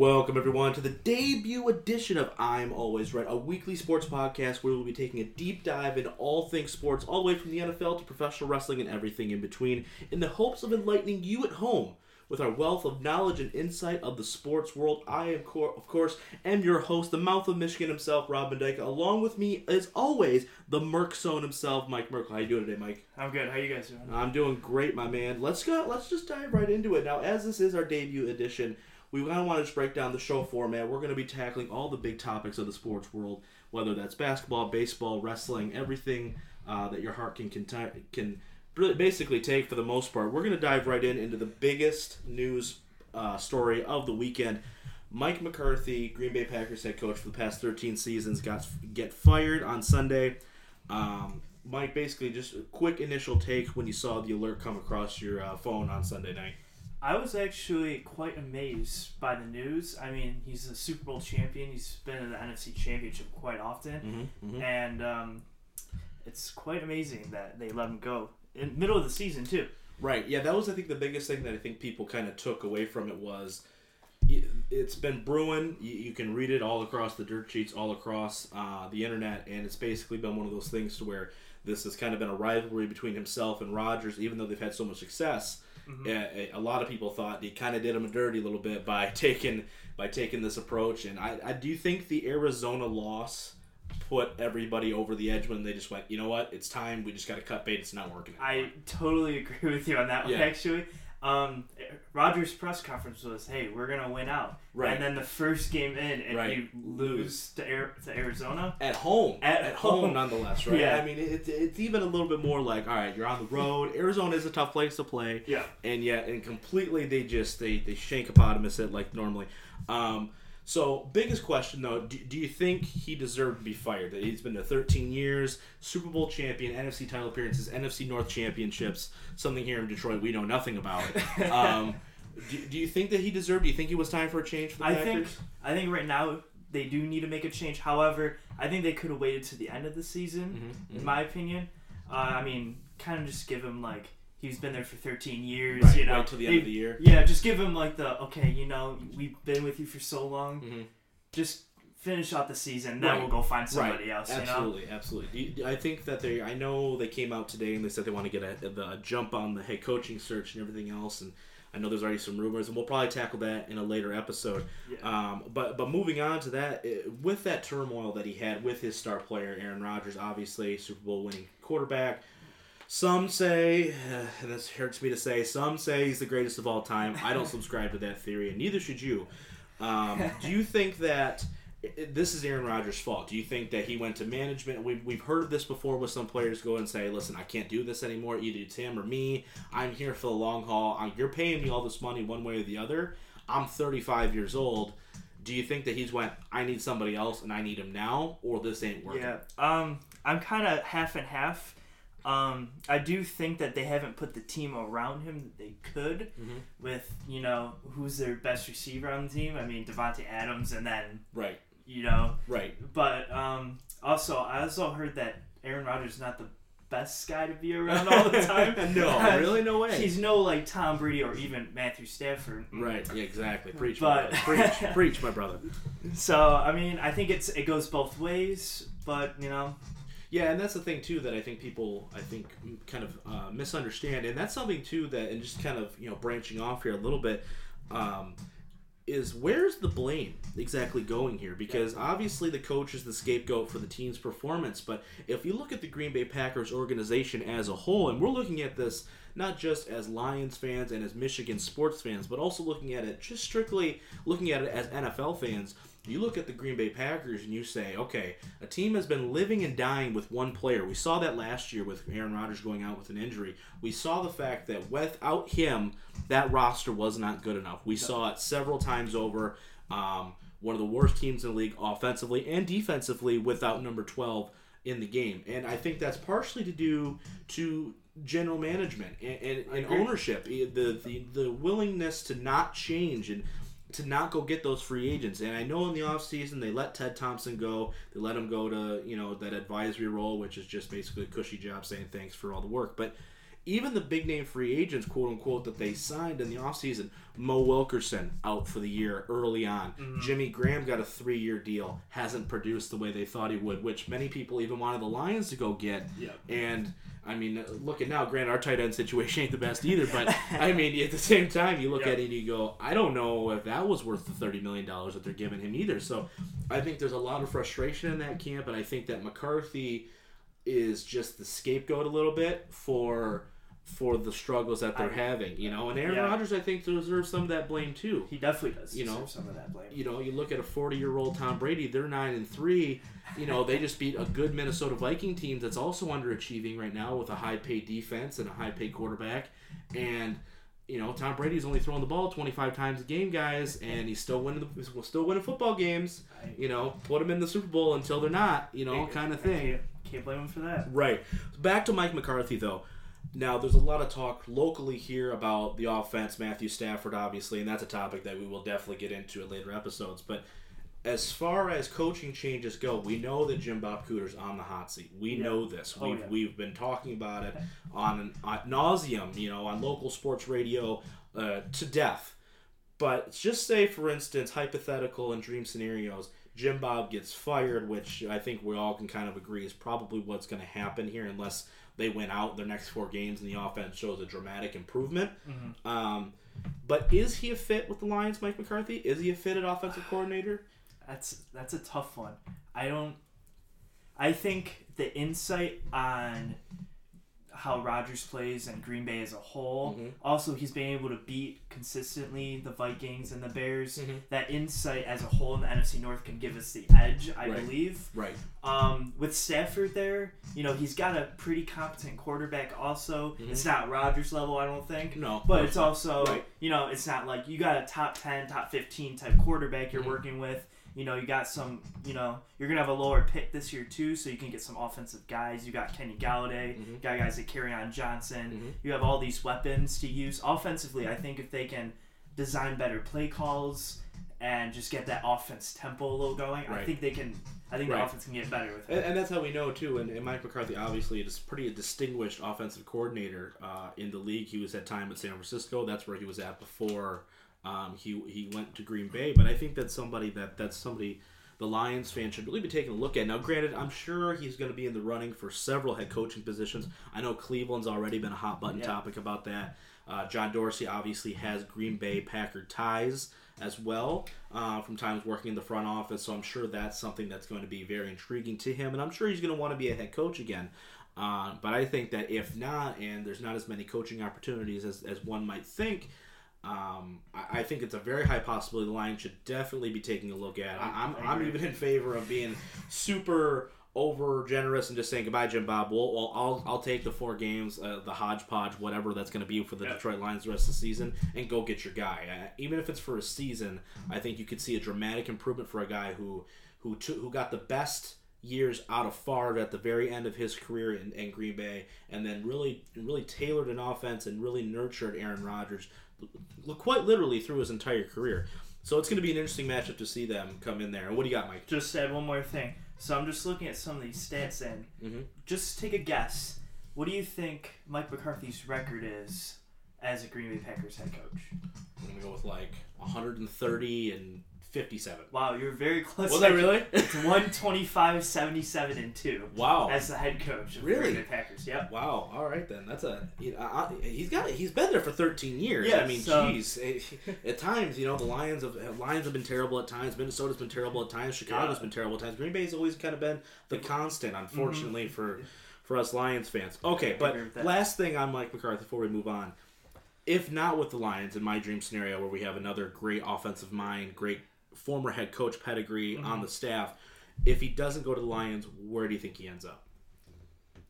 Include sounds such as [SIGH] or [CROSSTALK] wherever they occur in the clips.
Welcome, everyone, to the debut edition of I'm Always Right, a weekly sports podcast where we'll be taking a deep dive into all things sports, all the way from the NFL to professional wrestling and everything in between, in the hopes of enlightening you at home with our wealth of knowledge and insight of the sports world. I, am, cor- of course, am your host, the mouth of Michigan himself, Rob Mendyka. Along with me, as always, the Merc Zone himself, Mike Merkel. How you doing today, Mike? I'm good. How you guys doing? I'm doing great, my man. Let's go. Let's just dive right into it now. As this is our debut edition, we kind of want to just break down the show format. We're going to be tackling all the big topics of the sports world, whether that's basketball, baseball, wrestling, everything uh, that your heart can can can really basically take for the most part. We're going to dive right in into the biggest news uh, story of the weekend. Mike McCarthy, Green Bay Packers head coach for the past 13 seasons, got get fired on Sunday. Um, Mike, basically, just a quick initial take when you saw the alert come across your uh, phone on Sunday night. I was actually quite amazed by the news. I mean, he's a Super Bowl champion. He's been in the NFC Championship quite often, Mm-hmm, mm-hmm. and um, it's quite amazing that they let him go in middle of the season too. Right. Yeah, that was I think the biggest thing that I think people kind of took away from it was it- it's been brewing. You, you can read it all across the dirt sheets, all across uh, the internet, and it's basically been one of those things to where this has kind of been a rivalry between himself and Rodgers, even though they've had so much success. Mm-hmm. A, a lot of people thought he kind of did him a dirty little bit by [LAUGHS] taking by taking this approach, and I, I do think the Arizona loss put everybody over the edge when they just went, you know what, it's time. We just got to cut bait. It's not working. anymore." I totally [LAUGHS] agree with you on that one. Yeah. Actually, um, Rodgers' press conference was, "Hey, we're gonna win out," Right. and then the first game in, and Right. you lose to, Air, to Arizona. at home At at, home, home. nonetheless right Yeah. i mean it, it's even a little bit more like all right you're on the road [LAUGHS] arizona is a tough place to play Yeah. and yet and completely they just they they shankopotamus it like normally um so biggest question though do, do you think he deserved to be fired that he's been to 13 years super bowl champion nfc title appearances nfc north championships something here in detroit we know nothing about [LAUGHS] um do, do you think that he deserved do you think it was time for a change for the I Packers? think I think right now they do need to make a change. However, I think they could have waited to the end of the season, Mhm, in my opinion. Uh, I mean, kind of just give him like he's been there for 13 years. Right, you know, wait till the end They- of the year. Yeah, just give him like the okay. You know, we've been with you for so long. Mhm. Just finish out the season, then Right. we'll go find somebody right. else. You know. Absolutely, absolutely. I think that they. I know they came out today and they said they want to get a, a, a jump on the head coaching search and everything else. And I know there's already some rumors, and we'll probably tackle that in a later episode. Yeah. Um, but but moving on to that, eh, with that turmoil that he had with his star player Aaron Rodgers, obviously Super Bowl winning quarterback. Some say, and [SIGHS] this hurts me to say, some say he's the greatest of all time. I don't [LAUGHS] subscribe to that theory, and neither should you. Um, do you think that this is Aaron Rodgers' fault? Do you think that he went to management? We've, we've heard this before with some players go and say, listen, I can't do this anymore. Either it's him or me. I'm here for the long haul. i you're paying me all this money one way or the other. I'm 35 years old. Do you think that he's went, I need somebody else and I need him now, or this ain't working? Yeah. Um, I'm kind of half and half. Um, I do think that they haven't put the team around him that they could Mhm. with, you know, who's their best receiver on the team. I mean, Davante Adams and then, Right, you know, right. but um, also, I also heard that Aaron Rodgers is not the best guy to be [LAUGHS] around all the time. [LAUGHS] no, [LAUGHS] really? No way. He's no like Tom Brady or even Matthew Stafford. Right, yeah, exactly. Preach, my But- brother. Preach, preach, my brother. So I mean, I think it's it goes both ways, but you know, Yeah, and that's the thing too that I think people I think kind of uh, misunderstand, and that's something too that and just kind of you know branching off here a little bit um, is where's the blame exactly going here? Because obviously the coach is the scapegoat for the team's performance, but if you look at the Green Bay Packers organization as a whole, and we're looking at this not just as Lions fans and as Michigan sports fans, but also looking at it just strictly looking at it as NFL fans. You look at the Green Bay Packers and you say, okay, a team has been living and dying with one player. We saw that last year with Aaron Rodgers going out with an injury. We saw the fact that without him, that roster was not good enough. We saw it several times over. Um, one of the worst teams in the league offensively and defensively without number 12 in the game. And I think that's partially to do to general management and, and, and ownership, the, the the willingness to not change and to not go get those free agents. And I know in the offseason they let Ted Thompson go. They let him go to, you know, that advisory role, which is just basically a cushy job saying thanks for all the work. But even the big name free agents, quote unquote, that they signed in the offseason, Mo Wilkerson out for the year early on. Mm-hmm. Jimmy Graham got a three year deal, hasn't produced the way they thought he would, which many people even wanted the Lions to go get. Yep. And I mean, look at now. Grant, our tight end situation ain't the best either, but I [LAUGHS] mean, at the same time, you look Yep. at it and you go, I don't know if that was worth the thirty million dollars that they're giving him either. So, I think there's a lot of frustration in that camp, and I think that McCarthy is just the scapegoat a little bit for for the struggles that they're I- having. You know, and Aaron Yeah. Rodgers, I think, deserves some of that blame too He definitely does You know, some of that blame. you know, you look at a 40 year old Tom Brady, they're 9 and 3. You know, they just beat a good Minnesota Viking team that's also underachieving right now with a high paid defense and a high paid quarterback. And, you know, Tom Brady's only throwing the ball 25 times a game, guys, and he's still winning the, he's still winning football games. You know, put him in the Super Bowl until they're not, you know, kind of thing. Can't, can't blame him for that. Right. Back to Mike McCarthy, though. Now, there's a lot of talk locally here about the offense, Matthew Stafford, obviously, and that's a topic that we will definitely get into in later episodes. But as far as coaching changes go, we know that Jim Bob Cooter's on the hot seat. We Yeah. know this. Oh, We've, yeah. we've been talking about it on ad nauseum, you know, on local sports radio uh, to death. But just say, for instance, hypothetical and dream scenarios, Jim Bob gets fired, which I think we all can kind of agree is probably what's going to happen here, unless they win out their next four games and the offense shows a dramatic improvement. Mm-hmm. Um, but is he a fit with the Lions, Mike McCarthy? Is he a fitted offensive coordinator? That's that's a tough one. I don't. I think the insight on how Rodgers plays and Green Bay as a whole. Mhm. Also, he's been able to beat consistently the Vikings and the Bears. Mhm. That insight as a whole in the NFC North can give us the edge, I Right. believe. Right. Um, with Stafford there, you know, he's got a pretty competent quarterback. Also, Mhm. it's not Rodgers level, I don't think. No. But it's also, Right. you know, it's not like you got a top 10, top 15 type quarterback you're Mhm. working with. You know, you got some, you know, you're going to have a lower pick this year too, so you can get some offensive guys. You got Kenny Golladay, Mhm. you got guys that Kerryon Johnson. Mhm. You have all these weapons to use. Offensively, I think if they can design better play calls and just get that offense tempo a little going, I think they can, I think Right. the offense can get better with And, it. and that's how we know too. And, and Mike McCarthy obviously is pretty a distinguished offensive coordinator uh, in the league. He was at time at San Francisco. That's where he was at before um, he he went to Green Bay. But I think that's somebody that that's somebody the Lions fans should really be taking a look at. Now, granted, I'm sure he's going to be in the running for several head coaching positions. I know Cleveland's already been a hot button Yeah. topic about that. Uh, John Dorsey obviously has Green Bay Packer ties as well uh, from times working in the front office, so I'm sure that's something that's going to be very intriguing to him, and I'm sure he's going to want to be a head coach again. Uh, but I think that if not, and there's not as many coaching opportunities as, as one might think, um, I, I think it's a very high possibility the Lions should definitely be taking a look at. I, I'm, I I'm even in favor of being super over generous and just saying goodbye, Jim Bob. We'll, well, I'll I'll take the four games, uh, the hodgepodge, whatever that's going to be for the Yeah. Detroit Lions the rest of the season, and go get your guy. Uh, even if it's for a season, I think you could see a dramatic improvement for a guy who who took who got the best years out of Favre at the very end of his career in, in Green Bay, and then really really tailored an offense and really nurtured Aaron Rodgers, quite literally through his entire career. So it's going to be an interesting matchup to see them come in there. And what do you got, Mike? Just add one more thing. So I'm just looking at some of these stats and Mhm. just take a guess. What do you think Mike McCarthy's record is as a Green Bay Packers head coach? I'm going to go with like 130 and 57. Wow, you're very close. Was that really? [LAUGHS] It's 125, 77, and 2 wow. as the head coach of the Really? Bay Packers. Yep. Wow. All right then. That's a he, I, I- he's got he's been there for 13 years. Yeah, I mean, jeez. Eh, [LAUGHS] At times, you know, the Lions have Lions have been terrible at times. Minnesota's been terrible at times. Chicago's Yeah. been terrible at times. Green Bay's always kind of been the constant, unfortunately Mm-hmm. for for us Lions fans. Okay, but agree with that. last thing on Mike McCarthy before we move on. If not with the Lions, in my dream scenario where we have another great offensive mind, great former head coach pedigree Mm-hmm. on the staff, if he doesn't go to the Lions, where do you think he ends up?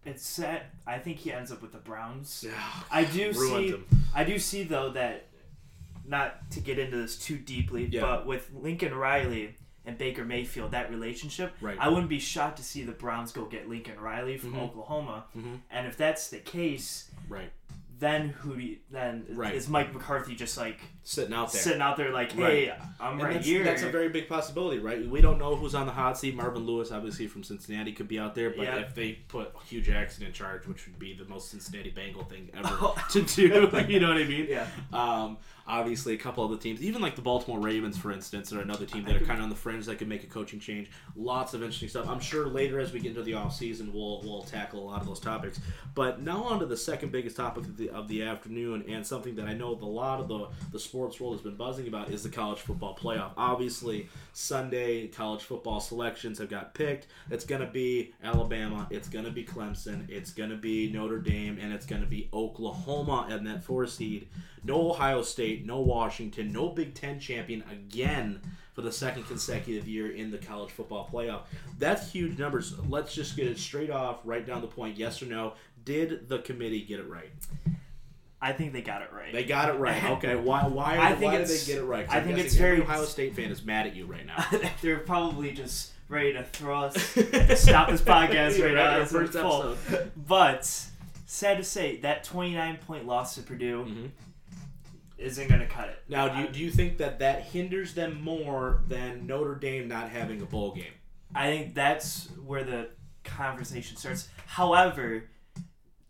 It's set. I think he ends up with the Browns. [SIGHS] I do see. him. I do see though that, not to get into this too deeply, Yeah. but with Lincoln Riley and Baker Mayfield, that relationship, Right. I wouldn't be shocked to see the Browns go get Lincoln Riley from Mhm. Oklahoma. Mhm. And if that's the case, Right. then who do you, then Right. is Mike McCarthy just like sitting out there. sitting out there like, hey, Right. I'm And right that's, here. that's a very big possibility, right? We don't know who's on the hot seat. Marvin Lewis, obviously from Cincinnati, could be out there. But Yeah. if they put Hue Jackson in charge, which would be the most Cincinnati Bengal thing ever [LAUGHS] Oh. to do, [LAUGHS] you know what I mean? yeah. Um, obviously, a couple of the teams, even like the Baltimore Ravens, for instance, are another team that are kind of on the fringe that could make a coaching change. Lots of interesting stuff. I'm sure later as we get into the offseason, we'll we'll tackle a lot of those topics. But now on to the second biggest topic of the, of the afternoon, and something that I know a lot of the, the sports world has been buzzing about is the college football playoff. Obviously, Sunday college football selections have got picked. It's going to be Alabama, it's going to be Clemson, it's going to be Notre Dame, and it's going to be Oklahoma and that four seed. No Ohio State, no Washington, no Big Ten champion again for the second consecutive year in the college football playoff. That's huge numbers. Let's just get it straight off, right down the point. Yes or no? Did the committee get it right? I think they got it right. They got it right. [LAUGHS] Okay. Why? Why? I think why did they get it right? I think it's every very- Ohio State fan is mad at you right now. [LAUGHS] They're probably just ready to throw us, [LAUGHS] stop this podcast Yeah, right right, now. first full. episode. But sad to say, that 29 point loss to Purdue Mhm. isn't going to cut it. Now, do you, do you think that that hinders them more than Notre Dame not having a bowl game? I think that's where the conversation starts. However,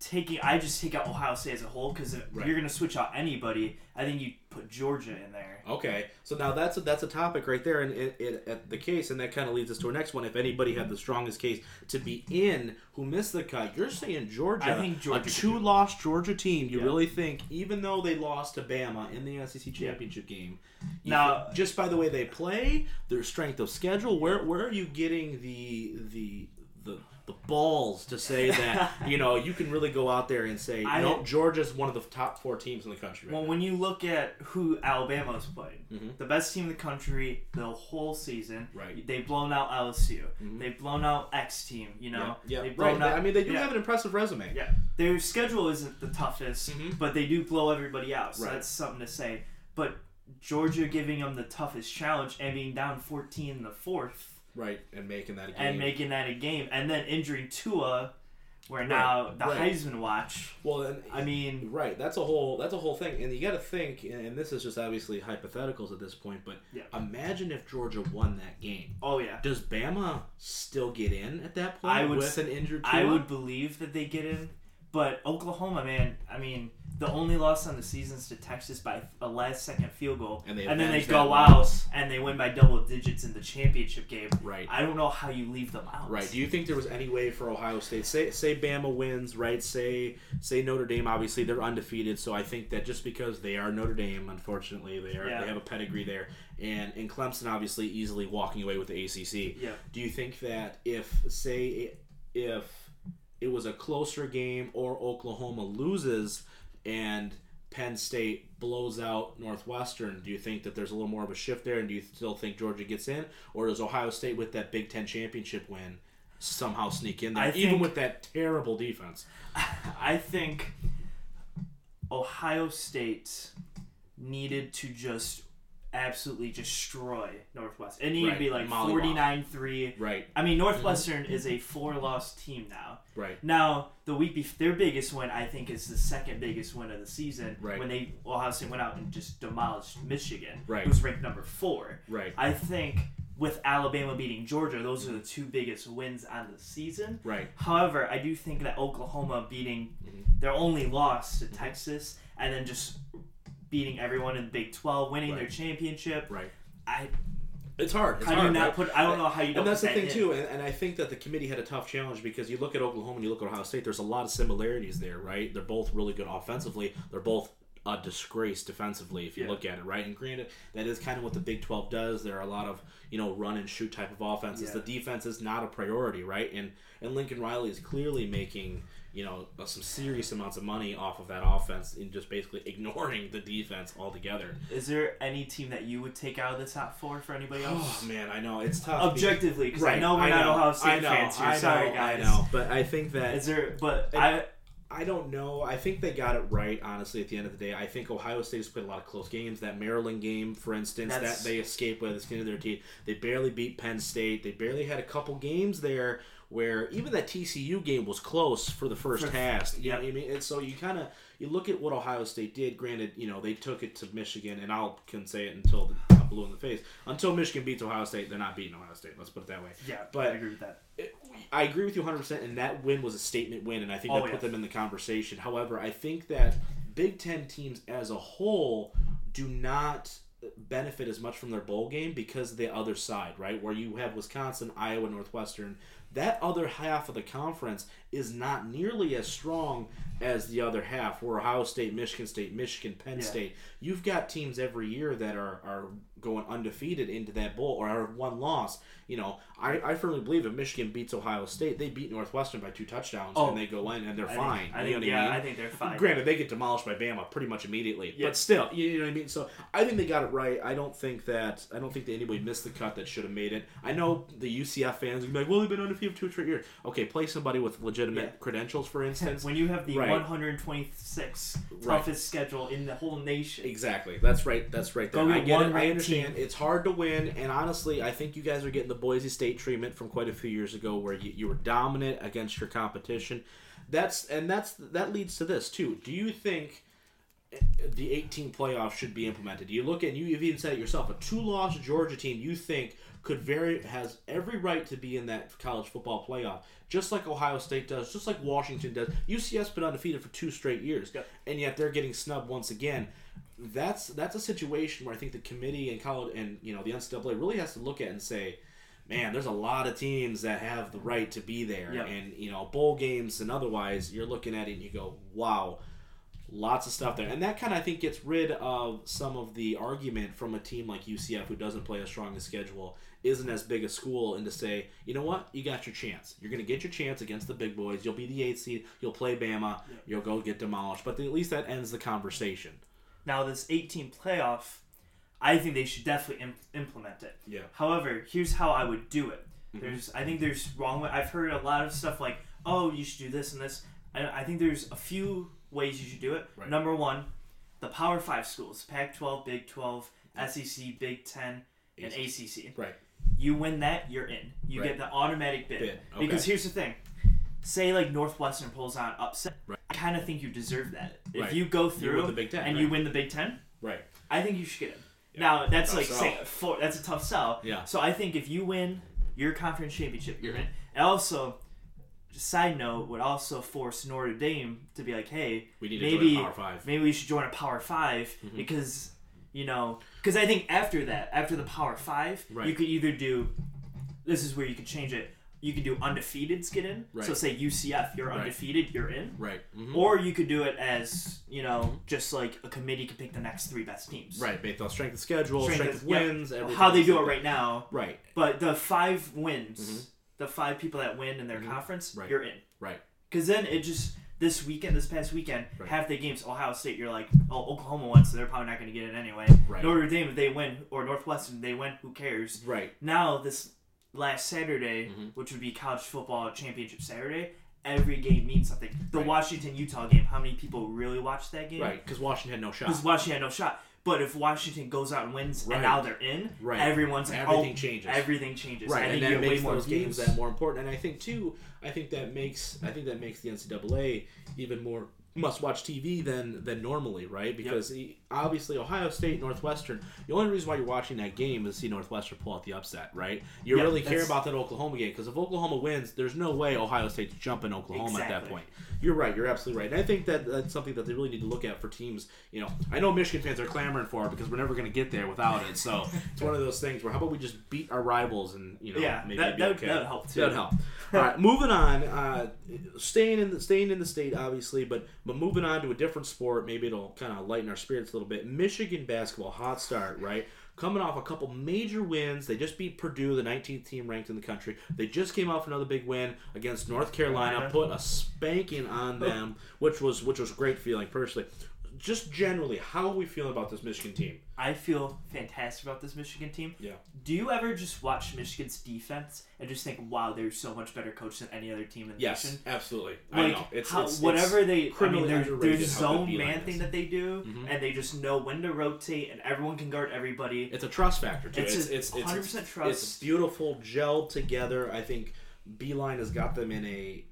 taking I just take out Ohio State as a whole because if Right. you're going to switch out anybody, I think you put Georgia in there. Okay, so now that's a, that's a topic right there, and it, it, at the case, and that kind of leads us to our next one. If anybody had the strongest case to be in who missed the cut, you're saying Georgia, I think Georgia a two-loss Georgia team. You Yeah. really think, even though they lost to Bama in the SEC championship game, Now- just by the way they play, their strength of schedule, where where are you getting the the the the balls to say [LAUGHS] that you know you can really go out there and say I- no Georgia's one of the top four teams in the country right Well, now. when you look at who Alabama's played, Mhm. the best team in the country the whole season. Right. They've blown out LSU. Mhm. They've blown out X team. You know. yeah, They've right. out. I mean, they do yeah. have an impressive resume. Yeah, their schedule isn't the toughest, Mhm. but they do blow everybody out. So Right. that's something to say. But Georgia giving them the toughest challenge and being down 14 in the fourth Right, and making that a game. and making that a game, and then injuring Tua, where now the right. Heisman watch. well, and I mean, right, that's a whole that's a whole thing, and you got to think, and this is just obviously hypotheticals at this point, but Yeah. imagine if Georgia won that game. oh yeah, Does Bama still get in at that point I would with an injured? Tua? I would believe that they get in, but Oklahoma, man, I mean, the only loss on the season's to Texas by a last second field goal, And they then they go out and they win by double digits in the championship game. Right. I don't know how you leave them out. Right. Do you think there was any way for Ohio State? Say say Bama wins, right? Say say Notre Dame. Obviously, they're undefeated. So I think that just because they are Notre Dame, unfortunately, they are Yeah. they have a pedigree there, and and Clemson obviously easily walking away with the ACC. Yeah. Do you think that if say if it was a closer game or Oklahoma loses and Penn State blows out Northwestern, do you think that there's a little more of a shift there, and do you still think Georgia gets in, or does Ohio State with that Big Ten championship win somehow sneak in there, I even think- with that terrible defense? [LAUGHS] I think Ohio State needed to just absolutely destroy Northwest. It needed Right, to be like 49 3. Right, I mean, Northwestern is a four loss team now. right, Now, the week before, their biggest win, I think, is the second biggest win of the season Right. when they Ohio State went out and just demolished Michigan, Right. who's ranked number four. right, I think with Alabama beating Georgia, those are the two biggest wins on the season. right. However, I do think that Oklahoma beating Mhm. their only loss to Texas and then just beating everyone in the Big 12, winning their championship, Right. I It's hard. It's do hard, you not right? put? I don't know how you don't. and that's the thing that too, and, and I think that the committee had a tough challenge because you look at Oklahoma and you look at Ohio State. There's a lot of similarities there, right? They're both really good offensively. They're both a disgrace defensively if you Yeah. look at it, right? And granted, that is kind of what the Big Twelve does. There are a lot of you know run and shoot type of offenses. Yeah. The defense is not a priority, right? And and Lincoln Riley is clearly making you know some serious amounts of money off of that offense and just basically ignoring the defense altogether. Is there any team that you would take out of the top four for anybody oh, else? Oh man, I know it's tough. Objectively, because I know we're I not know, Ohio State I know, fans here. I know, Sorry, guys. I know, but I think that Is there? But I I don't know. I think they got it right. Honestly, at the end of the day, I think Ohio State has played a lot of close games. That Maryland game, for instance, That's- that they escaped by the skin of their teeth. They barely beat Penn State. They barely had a couple games there where even that TCU game was close for the first half. You know what I mean? And so you kind of you look at what Ohio State did. Granted, you know they took it to Michigan, and I'll can say it until the I'm blue in the face. Until Michigan beats Ohio State, they're not beating Ohio State. Let's put it that way. Yeah, But- I agree with that. I agree with you 100%, and that win was a statement win, and I think oh, that Oh, put them in the conversation. However, I think that Big Ten teams as a whole do not benefit as much from their bowl game because of the other side, right? Where you have Wisconsin, Iowa, Northwestern. That other half of the conference is not nearly as strong as the other half, where Ohio State, Michigan State, Michigan, Penn Yeah. State. You've got teams every year that are, are going undefeated into that bowl or are one loss. You know, I, I firmly believe if Michigan beats Ohio State, they beat Northwestern by two touchdowns Oh. and they go in and they're I fine. Think, I you think, know what yeah, I mean? I think they're fine. Granted, they get demolished by Bama pretty much immediately, Yeah. but still, you know what I mean. So I think they got it right. I don't think that I don't think that anybody missed the cut that should have made it. I know the UCF fans are gonna be like, "Well, they've been undefeated for two straight years." Okay, play somebody with legitimate Yeah. credentials, for [LAUGHS] instance. when you have the Right. 126th Right. toughest schedule in the whole nation. Exactly. That's right. That's right. There. Go I get it. I understand. team. It's hard to win, and honestly, I think you guys are getting the Boise State treatment from quite a few years ago, where you, you were dominant against your competition. That's and that's that leads to this too. Do you think the 18 playoff should be implemented? Do you look at you? You've even said it yourself. A two-loss Georgia team you think could very has every right to be in that college football playoff, just like Ohio State does, just like Washington does. UCF's been undefeated for two straight years, Yep. and yet they're getting snubbed once again. That's that's a situation where I think the committee and college and you know the NCAA really has to look at and say, man, there's a lot of teams that have the right to be there, Yep. and you know bowl games and otherwise. You're looking at it and you go, wow, lots of stuff there, and that kind of I think gets rid of some of the argument from a team like UCF who doesn't play as strong a schedule, isn't as big a school, and to say, you know what, you got your chance. You're gonna get your chance against the big boys. You'll be the eighth seed. You'll play Bama. You'll go get demolished, but at least that ends the conversation. Now, this 18 playoff, I think they should definitely Im- implement it. Yeah. However, here's how I would do it. Mm-hmm. There's, I think there's wrong. way- I've heard a lot of stuff like, "Oh, you should do this and this." I, I think there's a few ways you should do it. Right. Number one, the Power Five schools: Pac-12, Big 12, SEC, Big 10, and ACC. Right. You win that, you're in. You Right. get the automatic bid. Bid, Because here's the thing. Say like Northwestern pulls out upset. Right. I kind of think you deserve that. If Right. you go through Big Ten, and you win the Big Ten, Right. I think you should get in. Yeah. Now that's Tough like say, for, that's a tough sell. Yeah. So I think if you win your conference championship, you're in. And also, side note would also force Notre Dame to be like, hey, We need to maybe join a Power Five. maybe we should join a Power 5 Mm-hmm. because you know because I think after that, after the Power Five, Right. you could either do this is where you could change it. You could do undefeateds get in. So say UCF, you're Right. undefeated, you're in. Right. Mhm. Or you could do it as you know, just like a committee could pick the next three best teams. Right. Based on strength of schedule, strength, Strength of wins, everything. How they do it right now. Right. but the five wins, Mhm. the five people that win in their Mhm. conference, Right. you're in. Right. Because then it just this weekend, this past weekend, Right. half the games Ohio State, you're like, oh, Oklahoma won, so they're probably not going to get it anyway. Right. Notre Dame, if they win, or Northwestern, they win, who cares? Right. Now this last Saturday, Mhm. which would be college football championship Saturday, every game means something. The Right. Washington Utah game, how many people really watched that game? Right. Because Washington had no shot. Because Washington had no shot. But if Washington goes out and wins, Right. and now they're in, Right. everyone's like, Everything oh, changes. Everything changes. Right, I and that you get way makes more those games that more important. And I think too, I think that makes I think that makes the NCAA even more must-watch TV than than normally, right? Because e- obviously Ohio State, Northwestern. The only reason why you're watching that game is to see Northwestern pull out the upset, right? You Yeah, really care about that Oklahoma game because if Oklahoma wins, there's no way Ohio State's jumping Oklahoma at that point. You're right. You're absolutely right. And I think that that's something that they really need to look at for teams. You know, I know Michigan fans are clamoring for it because we're never going to get there without it. So [LAUGHS] it's one of those things where how about we just beat our rivals and you know Yeah, maybe that- that- okay. that'd help, too. That'd help. All right, moving on. Uh, staying in the staying in the state, obviously, but but moving on to a different sport. Maybe it'll kind of lighten our spirits a little bit. Michigan basketball, hot start, right? Coming off a couple major wins, they just beat Purdue, the 19th team ranked in the country. They just came off another big win against North Carolina, Carolina. put a spanking on them, which was which was great feeling personally. Just generally, how are we feeling about this Michigan team? I feel fantastic about this Michigan team. Yeah. Do you ever just watch Michigan's defense and just think, wow, they're so much better coached than any other team in the Yes, nation? absolutely. I Like know. It's, how, it's whatever they, I mean, their, their underrated how zone man thing that they do, Mhm. and they just know when to rotate, and everyone can guard everybody. It's a trust factor too. It's It's it's it's, 100% it's, trust. It's beautiful, gelled together. I think Beilein has got them in a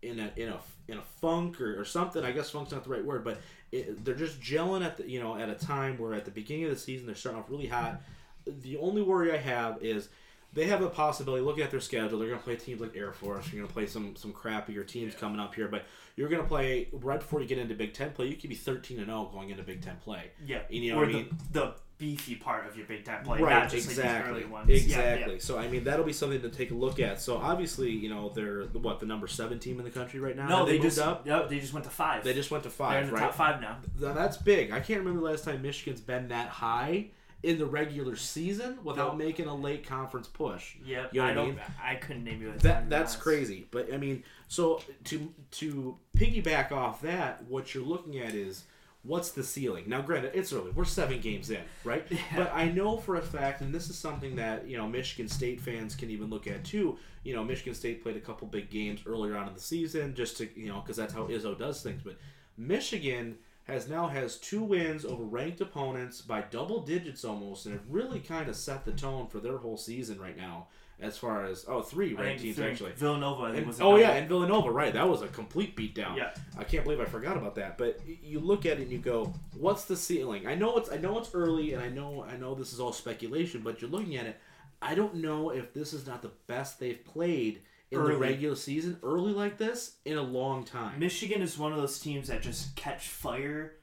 in a in a in a funk or, or something. I guess funk's not the right word, but it, they're just gelling at the you know at a time where at the beginning of the season they're starting off really hot. The only worry I have is they have a possibility. Looking at their schedule, they're going to play teams like Air Force. You're going to play some some crappier teams coming up here, but you're going to play right before you get into Big Ten play. You could be 13 and 0 going into Big Ten play. Yeah, You know or what I the, mean? the beefy part of your Big Ten play, right, exactly, like ones. Yeah, exactly. yeah. So I mean, that'll be something to take a look at. So obviously, you know, they're what the number seven team in the country right now. No, they, moved just up. no, they just went to five. They just went to five. They're in the right? top five now. That's big. I can't remember the last time Michigan's been that high in the regular season without Nope. making a late conference push. Yep, You know I I don't. mean? I couldn't name you That that's crazy. But I mean, so to to piggyback off that, what you're looking at is what's the ceiling. Now, granted, it's early. We're seven games in, right? [LAUGHS] But I know for a fact, and this is something that you know Michigan State fans can even look at too. You know, Michigan State played a couple big games earlier on in the season, just to you know, because that's how Izzo does things. But Michigan has now has two wins over ranked opponents by double digits almost, and it really kind of set the tone for their whole season right now. As far as oh, three ranked teams three- actually. Villanova. I think And- was oh yeah, and Villanova, right? That was a complete beatdown. Yeah. I can't believe I forgot about that. But you look at it and you go, "What's the ceiling?" I know it's I know it's early, and I know I know this is all speculation, but you're looking at it. I don't know if this is not the best they've played in Early. the regular season, early like this, in a long time. Michigan is one of those teams that just catch fire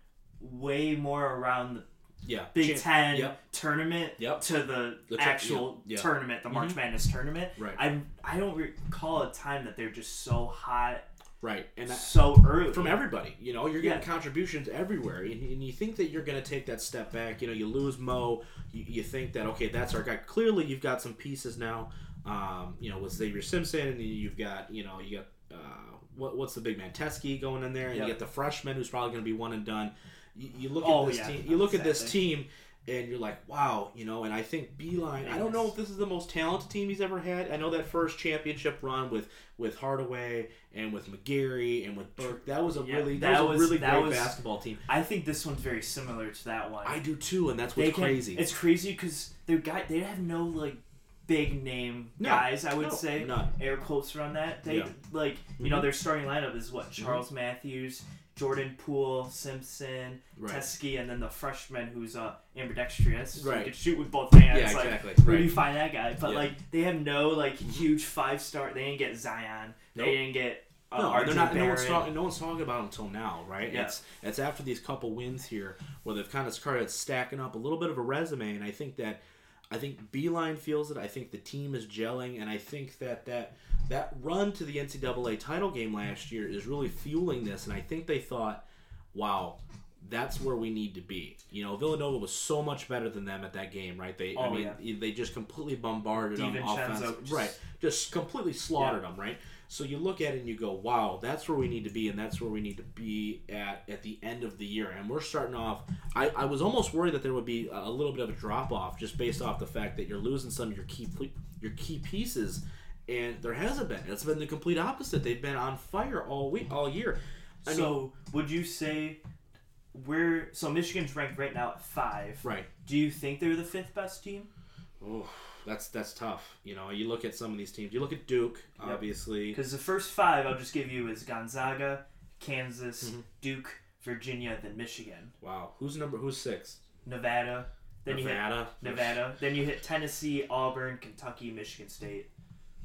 way more around the yeah, Big Champ- Ten Yep. tournament Yep. to the, The cha- actual yeah, yeah. tournament, the March Mhm. Madness tournament. Right. I I don't recall a time that they're just so hot Right, and that, so early from everybody. You know, you're getting Yeah. contributions everywhere, and, and you think that you're going to take that step back. You know, you lose Mo, you, you think that okay, that's our guy. Clearly, you've got some pieces now. Um, you know, with Xavier Simpson, and you've got you know you got uh, what, what's the big man Teske going in there, and Yep. you get the freshman who's probably going to be one and done. You, you look Oh, at this yeah, team. You look at this team. And you're like, wow, you know, and I think Beilein. I don't know if this is the most talented team he's ever had. I know that first championship run with with Hardaway and with McGary and with Burke. That was a Yeah, really that that was, was- a really that great was- basketball team. I think this one's very similar to that one. I do too, and that's what's can- crazy. It's crazy because they got they have no like big name No, guys. I would no, say none. air quotes around that. They Yeah. like you Mhm. know their starting lineup is what Charles Matthews, Jordan Poole, Simpson, Right. Teske, and then the freshman who's uh, ambidextrous. So Right. can shoot with both hands. Yeah, like, exactly. Where do you find that guy? But Yeah. like they have no like huge five star. They didn't get Zion. Nope. They didn't get. Uh, No, they're not. No one's, talking, no one's talking about him until now, right? Yeah. It's it's after these couple wins here where they've kind of started stacking up a little bit of a resume, and I think that I think Beilein feels it. I think the team is gelling, and I think that that that run to the NCAA title game last year is really fueling this. And I think they thought, wow. That's where we need to be. You know, Villanova was so much better than them at that game, right? They, I Oh, mean, they just completely bombarded them DiVincenzo offense, just- right? Just completely slaughtered them, right? So you look at it and you go, wow, that's where we need to be, and that's where we need to be at at the end of the year. And we're starting off. I, I was almost worried that there would be a little bit of a drop off just based off the fact that you're losing some of your key your key pieces, and there hasn't been. It's been the complete opposite. They've been on fire all week, all year. I mean, so would you say we're so Michigan's ranked right now at five? right. Do you think they're the fifth best team? Oh, that's that's tough. You know, you look at some of these teams. You look at Duke, Yep. obviously. Because the first five I'll just give you is Gonzaga, Kansas, Mhm. Duke, Virginia, then Michigan, Wow, who's number? Who's six? Nevada. Then you hit Nevada. Nevada. Then you hit Tennessee, Auburn, Kentucky, Michigan State.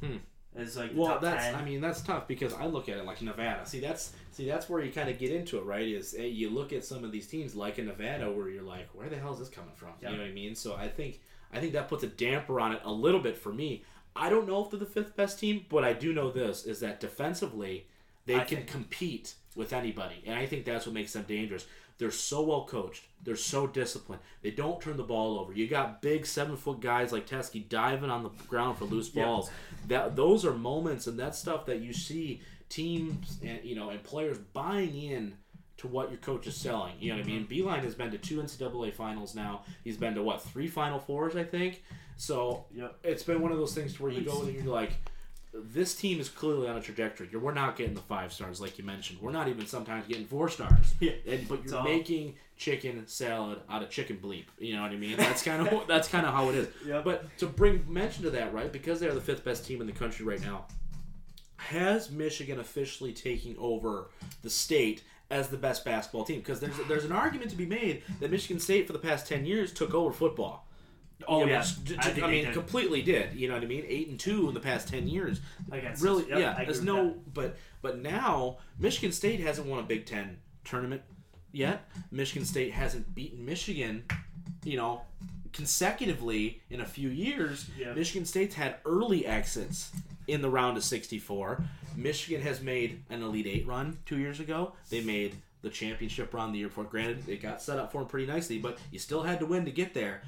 Hmm. Is like Well, that's ten. I mean that's tough because I look at it like Nevada. See, that's see that's where you kind of get into it, right? Is eh, you look at some of these teams like in Nevada where you're like, where the hell is this coming from? Yeah. You know what I mean? So I think I think that puts a damper on it a little bit for me. I don't know if they're the fifth best team, but I do know this is that defensively they I can think- compete with anybody, and I think that's what makes them dangerous. They're so well coached. They're so disciplined. They don't turn the ball over. You got big seven foot guys like Teske diving on the ground for loose Yeah. balls. That those are moments and that stuff that you see teams and you know and players buying in to what your coach is selling. You know what I mean? Beilein has been to two NCAA finals now. He's been to what three Final Fours, I think. So Yep. it's been one of those things to where you go and you're like, this team is clearly on a trajectory. We're not getting the five stars like you mentioned. We're not even sometimes getting four stars. [LAUGHS] Yeah. And, but you're making chicken salad out of chicken bleep. You know what I mean? That's kind of [LAUGHS] that's kind of how it is. Yep. But to bring mention to that, right? Because they're the fifth best team in the country right now. Has Michigan officially taking over the state as the best basketball team? Because there's there's an argument to be made that Michigan State for the past ten years took over football. Oh You know, yeah, I, I mean, did. completely did. You know what I mean? Eight and two in the past ten years. Really. Yep, I yeah. There's no, that. but but now Michigan State hasn't won a Big Ten tournament yet. Michigan State hasn't beaten Michigan, you know, consecutively in a few years. Yeah. Michigan State's had early exits in the round of 64. Michigan has made an Elite Eight run two years ago. They made the championship run the year before. Granted, it got set up for them pretty nicely, but you still had to win to get there.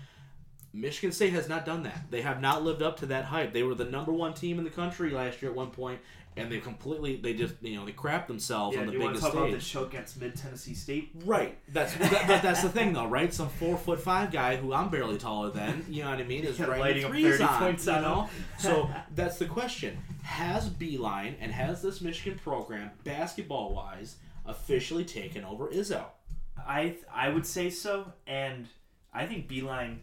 Michigan State has not done that. They have not lived up to that hype. They were the number one team in the country last year at one point, and they completely they just you know they crap themselves Yeah, on the you want to biggest talk about the show against Mid Tennessee State? Right. That's that, that- that's the thing though, right? Some four foot five guy who I'm barely taller than, you know what I mean, is [LAUGHS] Yeah, writing lighting up 30 on, points you know. [LAUGHS] so that's the question: Has Beilein and has this Michigan program, basketball wise, officially taken over Izzo? I I would say so, and I think Beilein.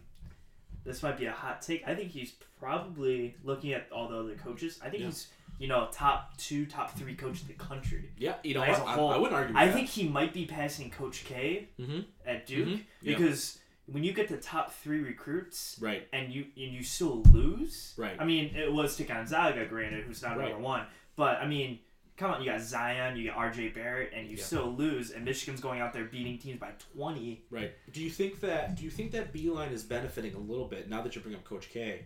This might be a hot take. I think he's probably looking at all the other coaches. I think Yeah. he's you know top two, top three coach in the country. Yeah, you know, As a I, whole, I wouldn't argue. With I that. think he might be passing Coach K hmm at Duke Mhm. Yeah. because when you get the top three recruits Right. and you and you still lose. Right. I mean, it was to Gonzaga, granted, who's not Right. number one, but I mean. Come on, you got Zion, you got R.J. Barrett, and you Yeah. still lose. And Michigan's going out there beating teams by twenty. Right. Do you think that do you think that Beilein is benefiting a little bit now that you bring up Coach K?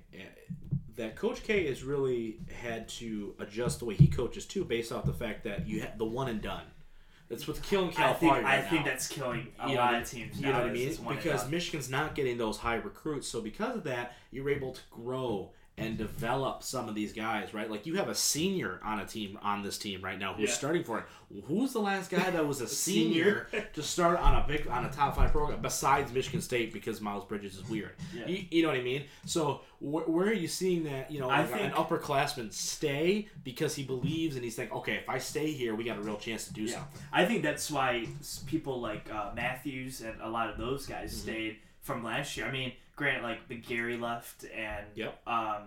That Coach K has really had to adjust the way he coaches too, based off the fact that you have the one and done. That's what's killing I think California. I right think that's killing a You know lot I of teams. You know what I mean? is this one and Because. Michigan's not getting those high recruits, so because of that, you're able to grow and develop some of these guys, right? Like you have a senior on a team on this team right now who's Yeah. starting for it. Who's the last guy that was a [LAUGHS] Senior. to start on a big on a top five program besides Michigan State because Miles Bridges is weird. Yeah. You, you know what I mean? So wh- where are you seeing that? You know, I like think- an upperclassman stay because he believes and he's like, okay, if I stay here, we got a real chance to do Yeah. something. I think that's why people like uh, Matthews and a lot of those guys Mm-hmm. stayed from last year. I mean, granted, like the Gary left and Yep. um,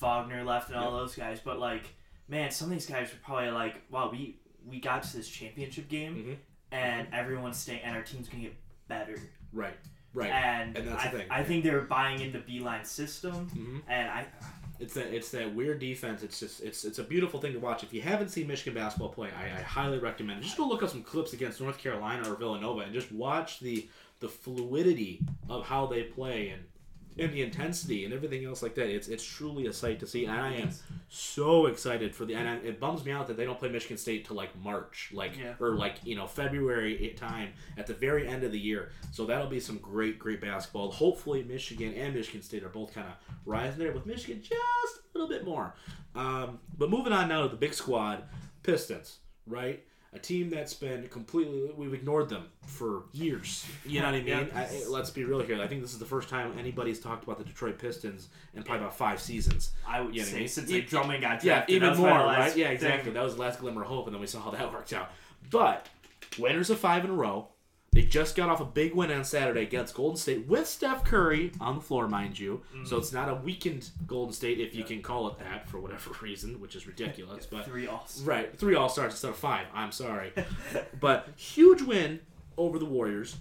Wagner left and all Yep. those guys, but like, man, some of these guys were probably like, wow, we we got to this championship game Mhm. and everyone's staying, and our team's gonna get better. Right. Right. And, And that's I, the thing. I think they were buying into the Beilein system, hmm and I It's that it's that weird defense. It's just it's it's a beautiful thing to watch. If you haven't seen Michigan basketball play, I, I highly recommend it. Just go look up some clips against North Carolina or Villanova and just watch the the fluidity of how they play and and the intensity and everything else like that. It's it's truly a sight to see. And I am so excited for the and I, it bums me out that they don't play Michigan State till like March, like Yeah. or like you know February time at the very end of the year. So that'll be some great great basketball. Hopefully Michigan and Michigan State are both kind of rising there with Michigan just a little bit more. Um, but moving on now to the big squad, Pistons, right? A team that's been completely we've ignored them for years. You know what I mean? Yeah. I, let's be real here. I think this is the first time anybody's talked about the Detroit Pistons in probably about five seasons. I would You know what I say mean? since like Drummond got Yeah, even more, right? Yeah, thing. exactly. That was the last glimmer of hope, and then we saw how that [LAUGHS] worked out. But winners of five in a row. They just got off a big win on Saturday against Golden State with Steph Curry on the floor, mind you. So it's not a weakened Golden State, if you can call it that, for whatever [LAUGHS] reason, which is ridiculous. But three alls. Right, three All Stars instead of five. I'm sorry, [LAUGHS] but huge win over the Warriors.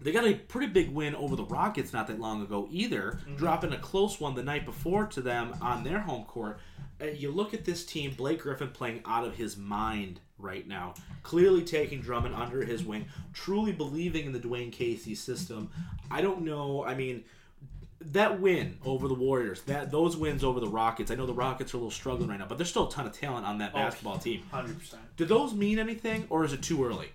They got a pretty big win over the Rockets not that long ago either, dropping a close one the night before to them on their home court. Uh, you look at this team, Blake Griffin playing out of his mind right now, clearly taking Drummond under his wing, truly believing in the Dwayne Casey system. I don't know. I mean, that win over the Warriors, that those wins over the Rockets. I know the Rockets are a little struggling right now, but there's still a ton of talent on that Oh. basketball team. Hundred percent. Do those mean anything, or is it too early?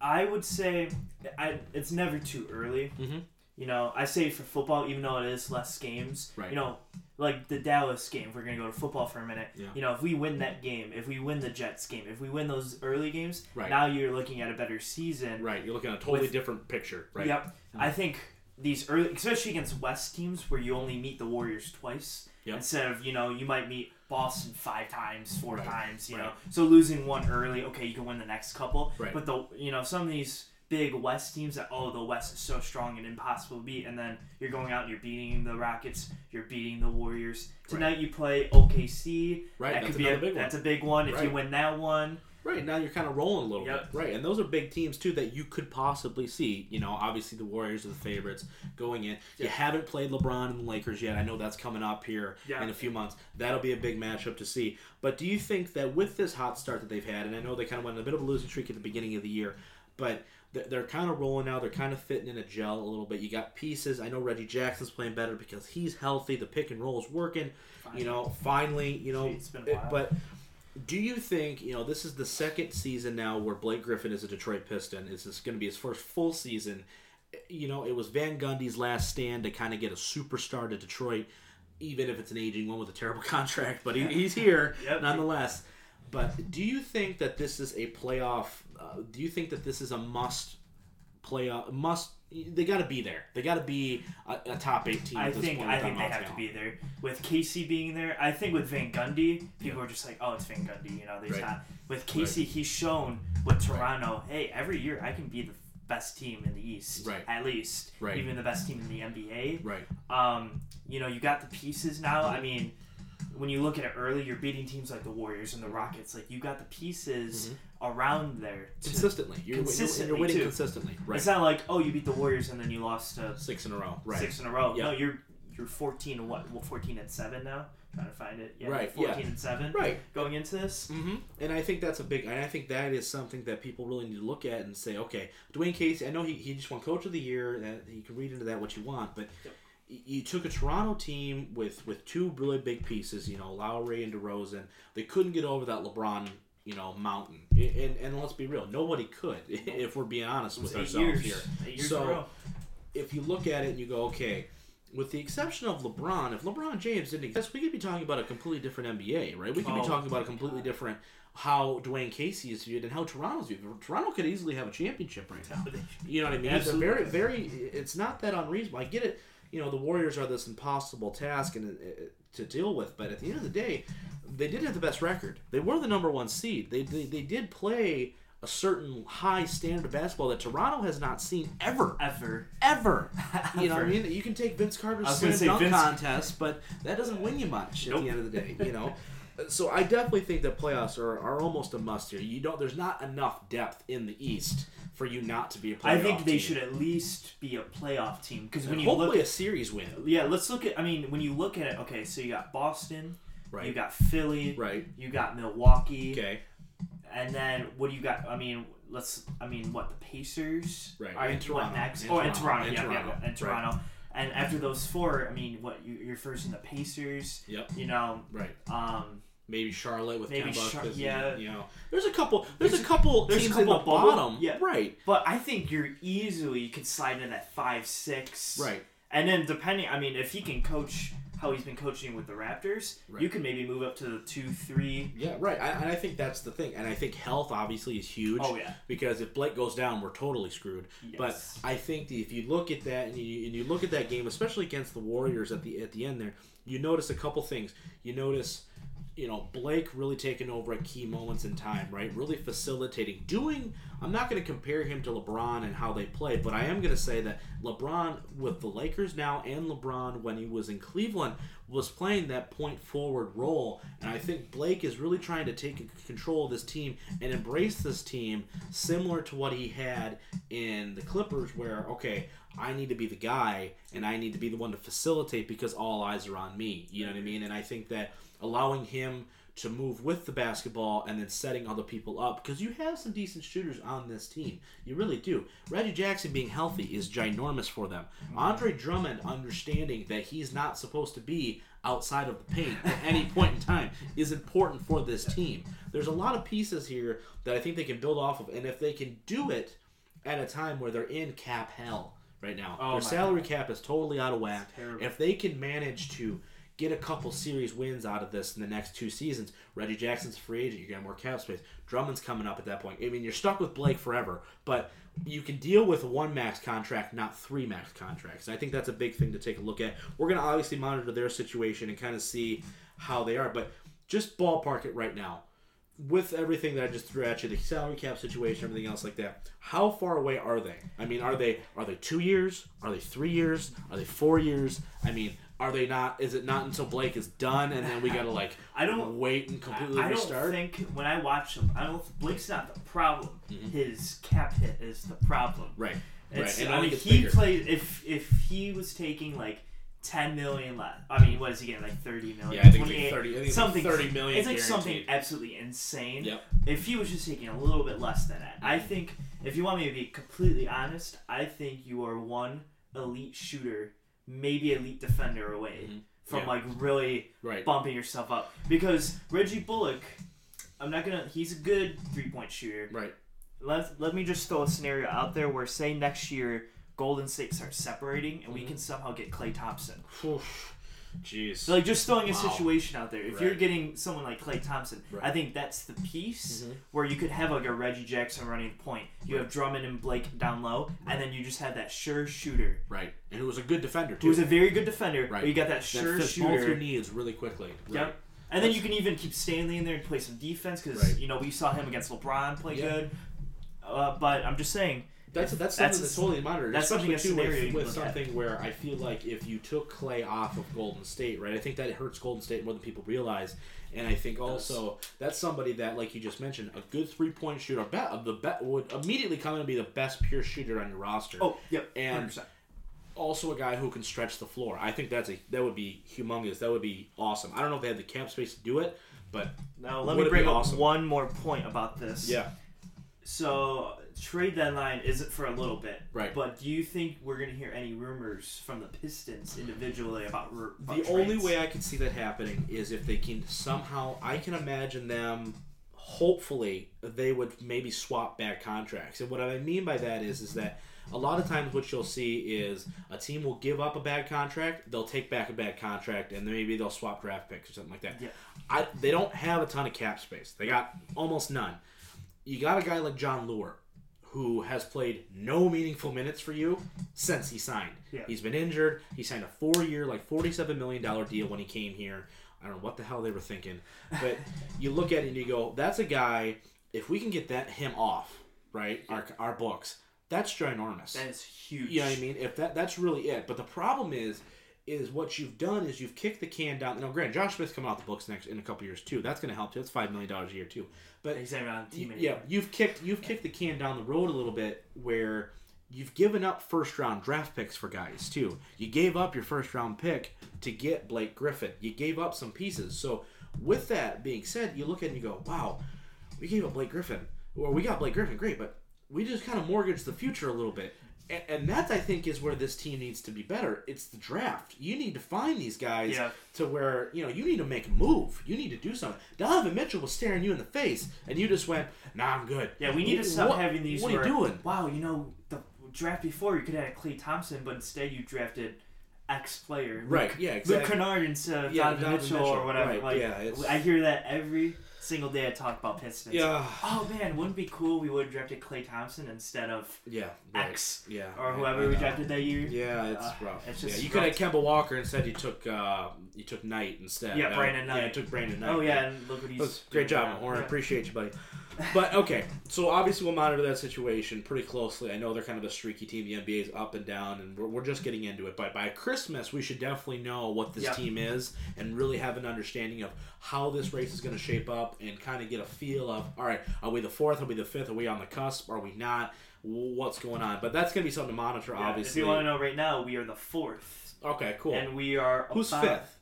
I would say I, it's never too early. Mhm. You know, I say for football, even though it is less games, Right. you know, like the Dallas game, if we're going to go to football for a minute. Yeah. You know, if we win that game, if we win the Jets game, if we win those early games, Right. now you're looking at a better season. Right, you're looking at a totally With- different picture. Right. Yep. I think these early, especially against West teams where you only meet the Warriors twice Yep. instead of you know you might meet Boston five times, four Right. times. You know, so losing one early, okay, you can win the next couple. Right. But the you know some of these big West teams that oh the West is so strong and impossible to beat, and then you're going out and you're beating the Rockets, you're beating the Warriors. Tonight you play OKC. Right, that that's could be a, big one. that's a big one. If you win that one, Right now, you're kind of rolling a little Yep. bit, right? And those are big teams too that you could possibly see. You know, obviously the Warriors are the favorites going in. You haven't played LeBron and the Lakers yet. I know that's coming up here Yeah. in a few months. That'll be a big matchup to see. But do you think that with this hot start that they've had, and I know they kind of went on a bit of a losing streak at the beginning of the year, but they're- kind of rolling now. They're kind of fitting in a gel a little bit. You got pieces. I know Reggie Jackson's playing better because he's healthy. The pick and roll is working. You know, finally, you know, It's been a while. but do you think you know this is the second season now where Blake Griffin is a Detroit Piston? Is this going to be his first full season? Eh, you know, it was Van Gundy's last stand to kind of get a superstar to Detroit, even if it's an aging one with a terrible [LAUGHS] contract. But he, he's here [LAUGHS] Yep. nonetheless. But do you think that this is a playoff? Uh, do you think that this is a must play playoff? Must they got to be there? They got to be a, a top eight team. I at this think point I think they have to be there. With Casey being there, I think with Van Gundy, people are just like, oh, it's Van Gundy. You know, there's Right. not. With Casey, he's shown with Toronto, hey, every year I can be the best team in the East, Right. At least, Right. even the best team in the NBA. Right. Um, you know, you got the pieces now. I mean, when you look at it early, you're beating teams like the Warriors and the Rockets. Like you got the pieces around there. to- Consistently, you're, Consistently, you're, you're winning too. consistently. Right. It's not like oh, you beat the Warriors and then you lost to Six in a row. Right. six in a row. Yeah. No, you're you're 14 and what? Well, 14 and seven now. Trying to find it. Yeah, Right, 14 yeah. and seven. Right. Going into this. hmm And I think that's a big. And I think that is something that people really need to look at and say, okay, Dwane Casey. I know he, he just won Coach of the Year. That you can read into that what you want, but Yep. y- you took a Toronto team with with two really big pieces. You know, Lowry and DeRozan. They couldn't get over that LeBron. You know, mountain. And, and let's be real, nobody could, [LAUGHS] if we're being honest with ourselves years. here. So- in a row. if you look at it and you go, okay, with the exception of LeBron, if LeBron James didn't exist, we could be talking about a completely different NBA, right? We could Oh, be talking about a completely different how Dwane Casey is viewed and how Toronto's viewed. Toronto could easily have a championship right now. You know what I mean? It's a Absolutely. very, very. It's not that unreasonable. I get it. You know, the Warriors are this impossible task and uh, to deal with, but at the end of the day, they did have the best record. They were the number one seed. They they, they did play a certain high standard of basketball that Toronto has not seen ever Ever. ever. [LAUGHS] You know what I mean? You can take Vince Carter's slam dunk Vince- contest, but that doesn't win you much at Nope. the end of the day. You know. [LAUGHS] So I definitely think that playoffs are, are almost a must here. You don't. There's not enough depth in the East for you not to be a playoff. I think they team. should at least be a playoff team because when And you hopefully look. a series win. yeah, let's look at. I mean, when you look at it, okay, so you got Boston, Right. you got Philly, Right. you got Milwaukee, Okay. and then what do you got? I mean, let's. I mean, what the Pacers? Right, Are, and what Toronto. next? And oh, and Toronto. Toronto. And yeah, Toronto. yeah, yeah, and Right. Toronto. And after those four, I mean, what you, you're first in the Pacers. Yep. You know, Right. um, Maybe Charlotte with Maybe Kemba. Char- yeah. You know, there's a couple. There's, There's a couple there's a couple in the bottom. yeah. Right. but I think you're easily you could slide in at five, six. Right. And then depending, I mean, if he can coach how he's been coaching with the Raptors, Right. you can maybe move up to the two, three. Yeah. Right. I, and I think that's the thing. And I think health obviously is huge. Oh yeah. because if Blake goes down, we're totally screwed. Yes. But I think if you look at that and you, and you look at that game, especially against the Warriors at the at the end there, you notice a couple things. You notice, you know, Blake really taking over at key moments in time, right? Really facilitating, doing. I'm not going to compare him to LeBron and how they play, but I am going to say that LeBron with the Lakers now and LeBron when he was in Cleveland was playing that point forward role, and I think Blake is really trying to take control of this team and embrace this team, similar to what he had in the Clippers, where okay, I need to be the guy and I need to be the one to facilitate because all eyes are on me. You know what I mean? And I think that allowing him to move with the basketball and then setting other people up because you have some decent shooters on this team. You really do. Reggie Jackson being healthy is ginormous for them. Andre Drummond understanding that he's not supposed to be outside of the paint at any point in time is important for this team. There's a lot of pieces here that I think they can build off of, and if they can do it at a time where they're in cap hell right now, Oh their salary cap is totally out of whack. If they can manage to get a couple series wins out of this in the next two seasons, Reggie Jackson's free agent. You got more cap space. Drummond's coming up at that point. I mean, you're stuck with Blake forever, but you can deal with one max contract, not three max contracts. I think that's a big thing to take a look at. We're going to obviously monitor their situation and kind of see how they are, but just ballpark it right now. with everything that I just threw at you, the salary cap situation, everything else like that, how far away are they? I mean, are they are they two years? Are they three years? Are they four years? I mean, are they not? Is it not until Blake is done and then we gotta like I don't- wait and completely I don't restart? think when I watch him, I don't. Blake's not the problem. Mm-hmm. His cap hit is the problem. right, It's, right, and I I mean, think it's he bigger. played if if he was taking like ten million less. I mean, what is he getting? Like thirty million? Yeah, I think be 28 30 I think it's something 30 million It's like something guaranteed. absolutely insane. Yep. If he was just taking a little bit less than that, I think if you want me to be completely honest, I think you are one elite shooter, maybe elite defender away from Mm-hmm. Yeah. like really Right. bumping yourself up because Reggie Bullock. I'm not gonna. He's a good three point shooter Right. let, let me just throw a scenario out there where say next year Golden State starts separating and we Mm-hmm. can somehow get Klay Thompson. Oof. Jeez. So like just throwing a Wow. situation out there. If you're getting someone like Klay Thompson, Right. I think that's the piece Mhm. where you could have like a Reggie Jackson running point. You have Drummond and Blake down low, and then you just have that sure shooter right. And who was a good defender too. was a very good defender. Right. But you got that that sure fits both your shooter. needs really quickly. Right. Yep. And then you can even keep Stanley in there and play some defense because Right. you know we saw him against LeBron play Yeah. good. Uh, but I'm just saying, That's that's That's something a- that's totally monitored. that's something especially a too with, with look at. something where I feel like if you took Klay off of Golden State, right? I think that hurts Golden State more than people realize. And I think also that's somebody that, like you just mentioned, a good three point shooter, bet of the bet would immediately come in and be the best pure shooter on your roster. oh yep, And 100%. also a guy who can stretch the floor. I think that's a that would be humongous. That would be awesome. I don't know if they have the cap space to do it, but Now let me bring up awesome? one more point about this. yeah, So trade deadline isn't for a little bit, Right. But do you think we're gonna hear any rumors from the Pistons individually about, about The only way I can see that happening is if they can somehow. I can imagine them. Hopefully, they would maybe swap back contracts, and what I mean by that is, is that a lot of times what you'll see is a team will give up a bad contract, they'll take back a bad contract, and then maybe they'll swap draft picks or something like that. Yeah. I, they don't have a ton of cap space. They got almost none. You got a guy like Jon Leuer, who has played no meaningful minutes for you since he signed. Yeah. He's been injured. He signed a four-year, like forty-seven million dollar deal when he came here. I don't know what the hell they were thinking, but [LAUGHS] you look at it and you go, "That's a guy. If we can get that him off, right, our our books, that's ginormous." That is huge. You know what I mean? If that that's really it. But the problem is, is what you've done is you've kicked the can down. Now, grant Josh Smith's coming out the books next in a couple years too. That's going to help too. That's five million dollars a year too. But He's not even on the team y- yeah, you've kicked you've kicked the can down the road a little bit where you've given up first round draft picks for guys too. You gave up your first round pick to get Blake Griffin. You gave up some pieces. So with that being said, you look at it and you go, wow, we gave up Blake Griffin. Or we got Blake Griffin, great, but we just kind of mortgaged the future a little bit. And, and that I think is where this team needs to be better. It's the draft. You need to find these guys Yeah. to where you know you need to make a move. You need to do something. Donovan Mitchell was staring you in the face, and you just went, "Nah, I'm good." Yeah, we need to stop What- having these. What are you doing? Wow, you know the draft before you could have had Klay Thompson, but instead you drafted X player. Right, Luke, yeah, Luke exactly. Kennard instead of Yeah, Donovan, Donovan Mitchell, Mitchell, or whatever. right, Like, yeah, it's- I hear that every single day I talk about Pistons. Yeah, Oh man, wouldn't it be cool we would have drafted Klay Thompson instead of yeah, right. X yeah, or whoever I we drafted that year? Yeah, it's Uh, rough. it's yeah, just you could have Kemba Walker instead. You took uh, you took Knight instead. Yeah, Uh, Brandon Yeah, Knight. you took Brandon Knight. Oh yeah, and look what he's. Great job. Yeah. Appreciate you, buddy. But okay, so obviously we'll monitor that situation pretty closely. I know they're kind of a streaky team. The NBA is up and down, and we're, we're just getting into it. But by Christmas, we should definitely know what this Yeah. team is and really have an understanding of how this race is going to shape up and kind of get a feel of all right, are we the fourth? Are we the fifth? Are we on the cusp? Are we not? What's going on? But that's going to be something to monitor. Yeah, obviously. If you want to know right now, we are the fourth, Okay, cool. and we are Who's about- fifth?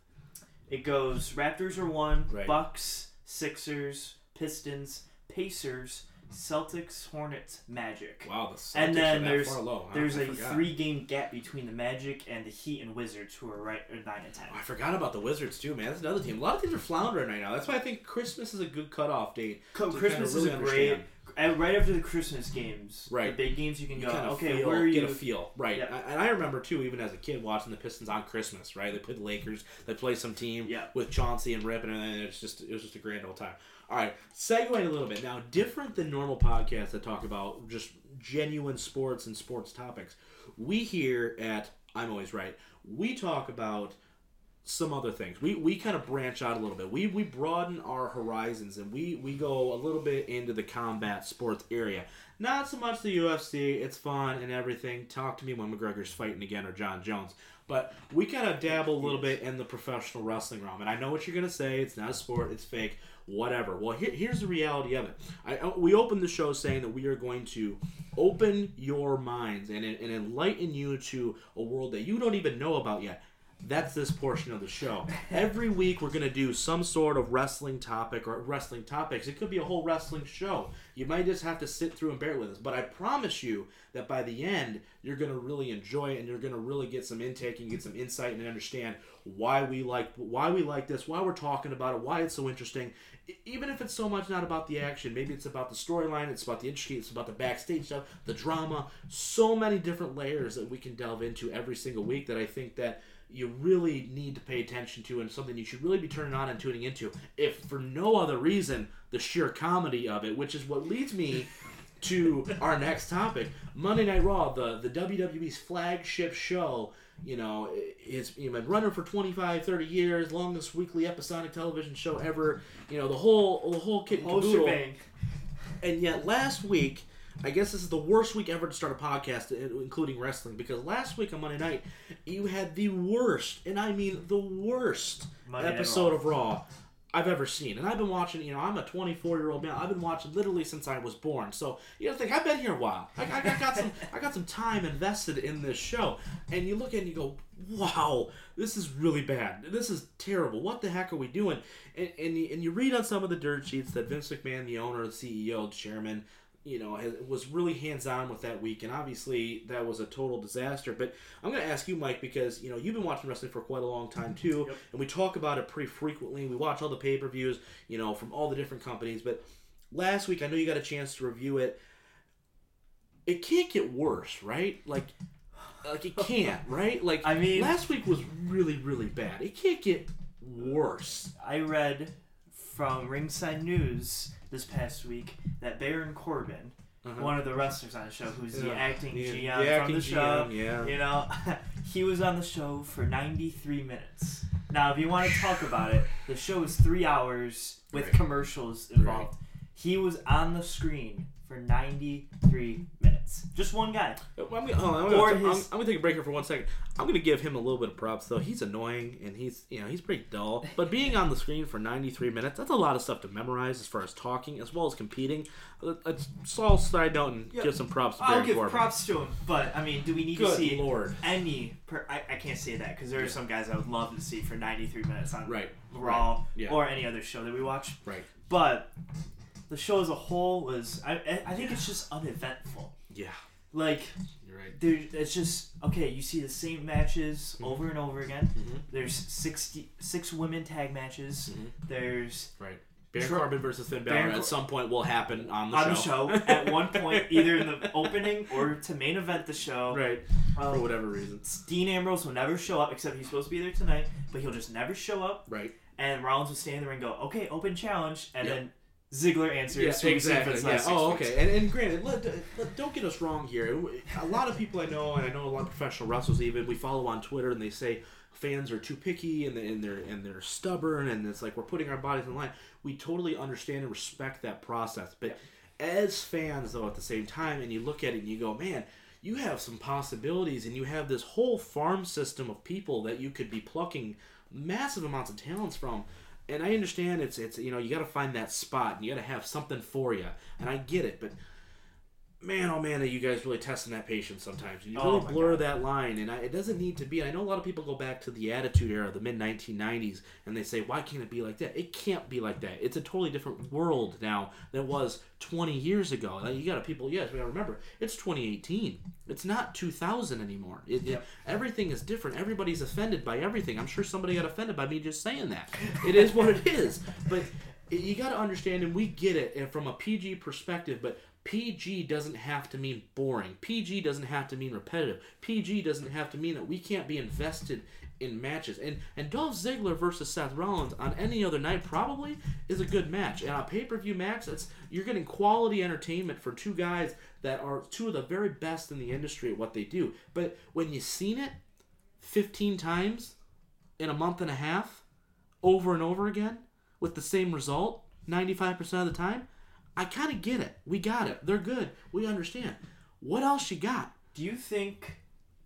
It goes Raptors are one, Right. Bucks, Sixers, Pistons, Pacers, Celtics, Hornets, Magic. Wow, the Celtics And then are that there's far low. huh? there's I a forgot. three game gap between the Magic and the Heat and Wizards who are right at nine and ten. Oh, I forgot about the Wizards too, man. That's another team. A lot of teams are floundering right now. That's why I think Christmas is a good cutoff date. Co- Christmas kinda is a really great understand. And right after the Christmas games, Right. The big games you can You go. kind of okay, feel, where are you? get a feel, right? And I remember too, even as a kid, watching the Pistons on Christmas. Right, they played the Lakers. They play some team Yeah. with Chauncey and Rip, and then it's just it was just a grand old time. All right, segueing a little bit now, different than normal podcasts that talk about just genuine sports and sports topics. We here at I'm always right. We talk about some other things. We we kind of branch out a little bit. We we broaden our horizons and we we go a little bit into the combat sports area. Not so much the UFC. It's fun and everything. Talk to me when McGregor's fighting again or Jon Jones. But we kind of dabble a little bit in the professional wrestling realm. And I know what you're gonna say. It's not a sport. It's fake. Whatever. Well, here, here's the reality of it. I we opened the show saying that we are going to open your minds and and enlighten you to a world that you don't even know about yet that's this portion of the show. Every week we're going to do some sort of wrestling topic or wrestling topics. It could be a whole wrestling show. You might just have to sit through and bear it with us. But I promise you that by the end, you're going to really enjoy it and you're going to really get some intake and get some insight and understand why we like why we like this, why we're talking about it, why it's so interesting. Even if it's so much not about the action, maybe it's about the storyline, it's about the intrigue, it's about the backstage stuff, the drama, so many different layers that we can delve into every single week that I think that you really need to pay attention to and something you should really be turning on and tuning into. If for no other reason the sheer comedy of it which is what leads me [LAUGHS] to our next topic. Monday night raw the, the wwe's flagship show. You know it's you know, been running for 25 30 years longest weekly episodic television show ever. You know the whole the whole kit and caboodle. and yet last week I guess this is the worst week ever to start a podcast, including wrestling, because last week on Monday night, you had the worst, and I mean the worst, Monday episode Raw. of Raw I've ever seen. And I've been watching, you know, I'm a 24 year old man. I've been watching literally since I was born. So you know, think I've been here a while. I, I, I got some, [LAUGHS] I got some time invested in this show. And you look at it and you go, wow, this is really bad. This is terrible. What the heck are we doing? And and you, and you read on some of the dirt sheets that Vince McMahon, the owner, the CEO, the chairman, you know, has, was really hands on with that week, and obviously that was a total disaster. But I'm going to ask you, Mike, because you know you've been watching wrestling for quite a long time too, Yep. and we talk about it pretty frequently. We watch all the pay per views, you know, from all the different companies. But last week, I know you got a chance to review it. It can't get worse, right? Like, like it can't, [LAUGHS] right? Like, I mean- last week was really, really bad. It can't get worse. I read from Ringside News this past week that Baron Corbin, Uh-huh. one of the wrestlers on the show, who's the acting Yeah, GM the from acting the show, GM, yeah. you know, [LAUGHS] he was on the show for 93 minutes. Now, if you want to talk about it, the show is three hours with Right. commercials involved. He was on the screen for 93 minutes. Just one guy. Well, I'm gonna, on, I'm, gonna, Or I'm- I'm gonna take a break here for one second. I'm gonna give him a little bit of props though. He's annoying and he's you know he's pretty dull. But being on the screen for 93 minutes, that's a lot of stuff to memorize as far as talking as well as competing. Uh, uh, Let- Let's all side note and Yeah. give some props to I'll give Corbin. props to him, but I mean, do we need Good to see lord. any? Per, I, I can't say that because there are some guys I would love to see for 93 minutes on Right. Raw Right. Yeah. or any other show that we watch. Right. But the show as a whole was, I, I- think it's just uneventful. Yeah. Like, You're right. there, it's just okay. You see the same matches Mm-hmm. over and over again. Mhm. There's 60, six women tag matches. Mhm. There's Right. Baron. Corbin versus Finn Balor Baron at some point will happen on the show. on the show. show at one [LAUGHS] point, either in the opening or to main event the show. right. Um, For whatever reason. Dean Ambrose will never show up, except he's supposed to be there tonight, but he'll just never show up. Right. And Rollins will stand there and go, "Okay, open challenge," and Yep. then Ziggler answers. Yeah, exactly. Yeah. Oh, weeks. okay. And, and granted, let, let, don't get us wrong here. A lot of people I know, and I know a lot of professional wrestlers even, we follow on Twitter, and they say fans are too picky and, they, and they're and they're stubborn, and it's like we're putting our bodies in line. We totally understand and respect that process, but as fans, though, at the same time, and you look at it and you go, man. You have some possibilities, and you have this whole farm system of people that you could be plucking massive amounts of talents from and I understand it's it's you know you got to find that spot and you got to have something for you, and I get it, but man, oh man, are you guys really testing that patience sometimes? You Oh really my blur God. that line, and I, it doesn't need to be. I know a lot of people go back to the Attitude Era, the mid 1990s, and they say, why can't it be like that? It can't be like that. It's a totally different world now than it was 20 years ago. Now, you got to people, yes, we got to remember, it's 2018. It's not 2000 anymore. It, it- everything is different. Everybody's offended by everything. I'm sure somebody got offended by me just saying that. It is what it is. But you got to understand, and we get it and from a PG perspective, but PG doesn't have to mean boring. PG doesn't have to mean repetitive. PG doesn't have to mean that we can't be invested in matches. And and Dolph Ziggler versus Seth Rollins on any other night probably is a good match. And on pay per view match, it's you're getting quality entertainment for two guys that are two of the very best in the industry at what they do. But when you've seen it 15 times, in a month and a half, over and over again, with the same result, ninety five percent of the time, I kind of get it. We got it. They're good. We understand. What else you got? Do you think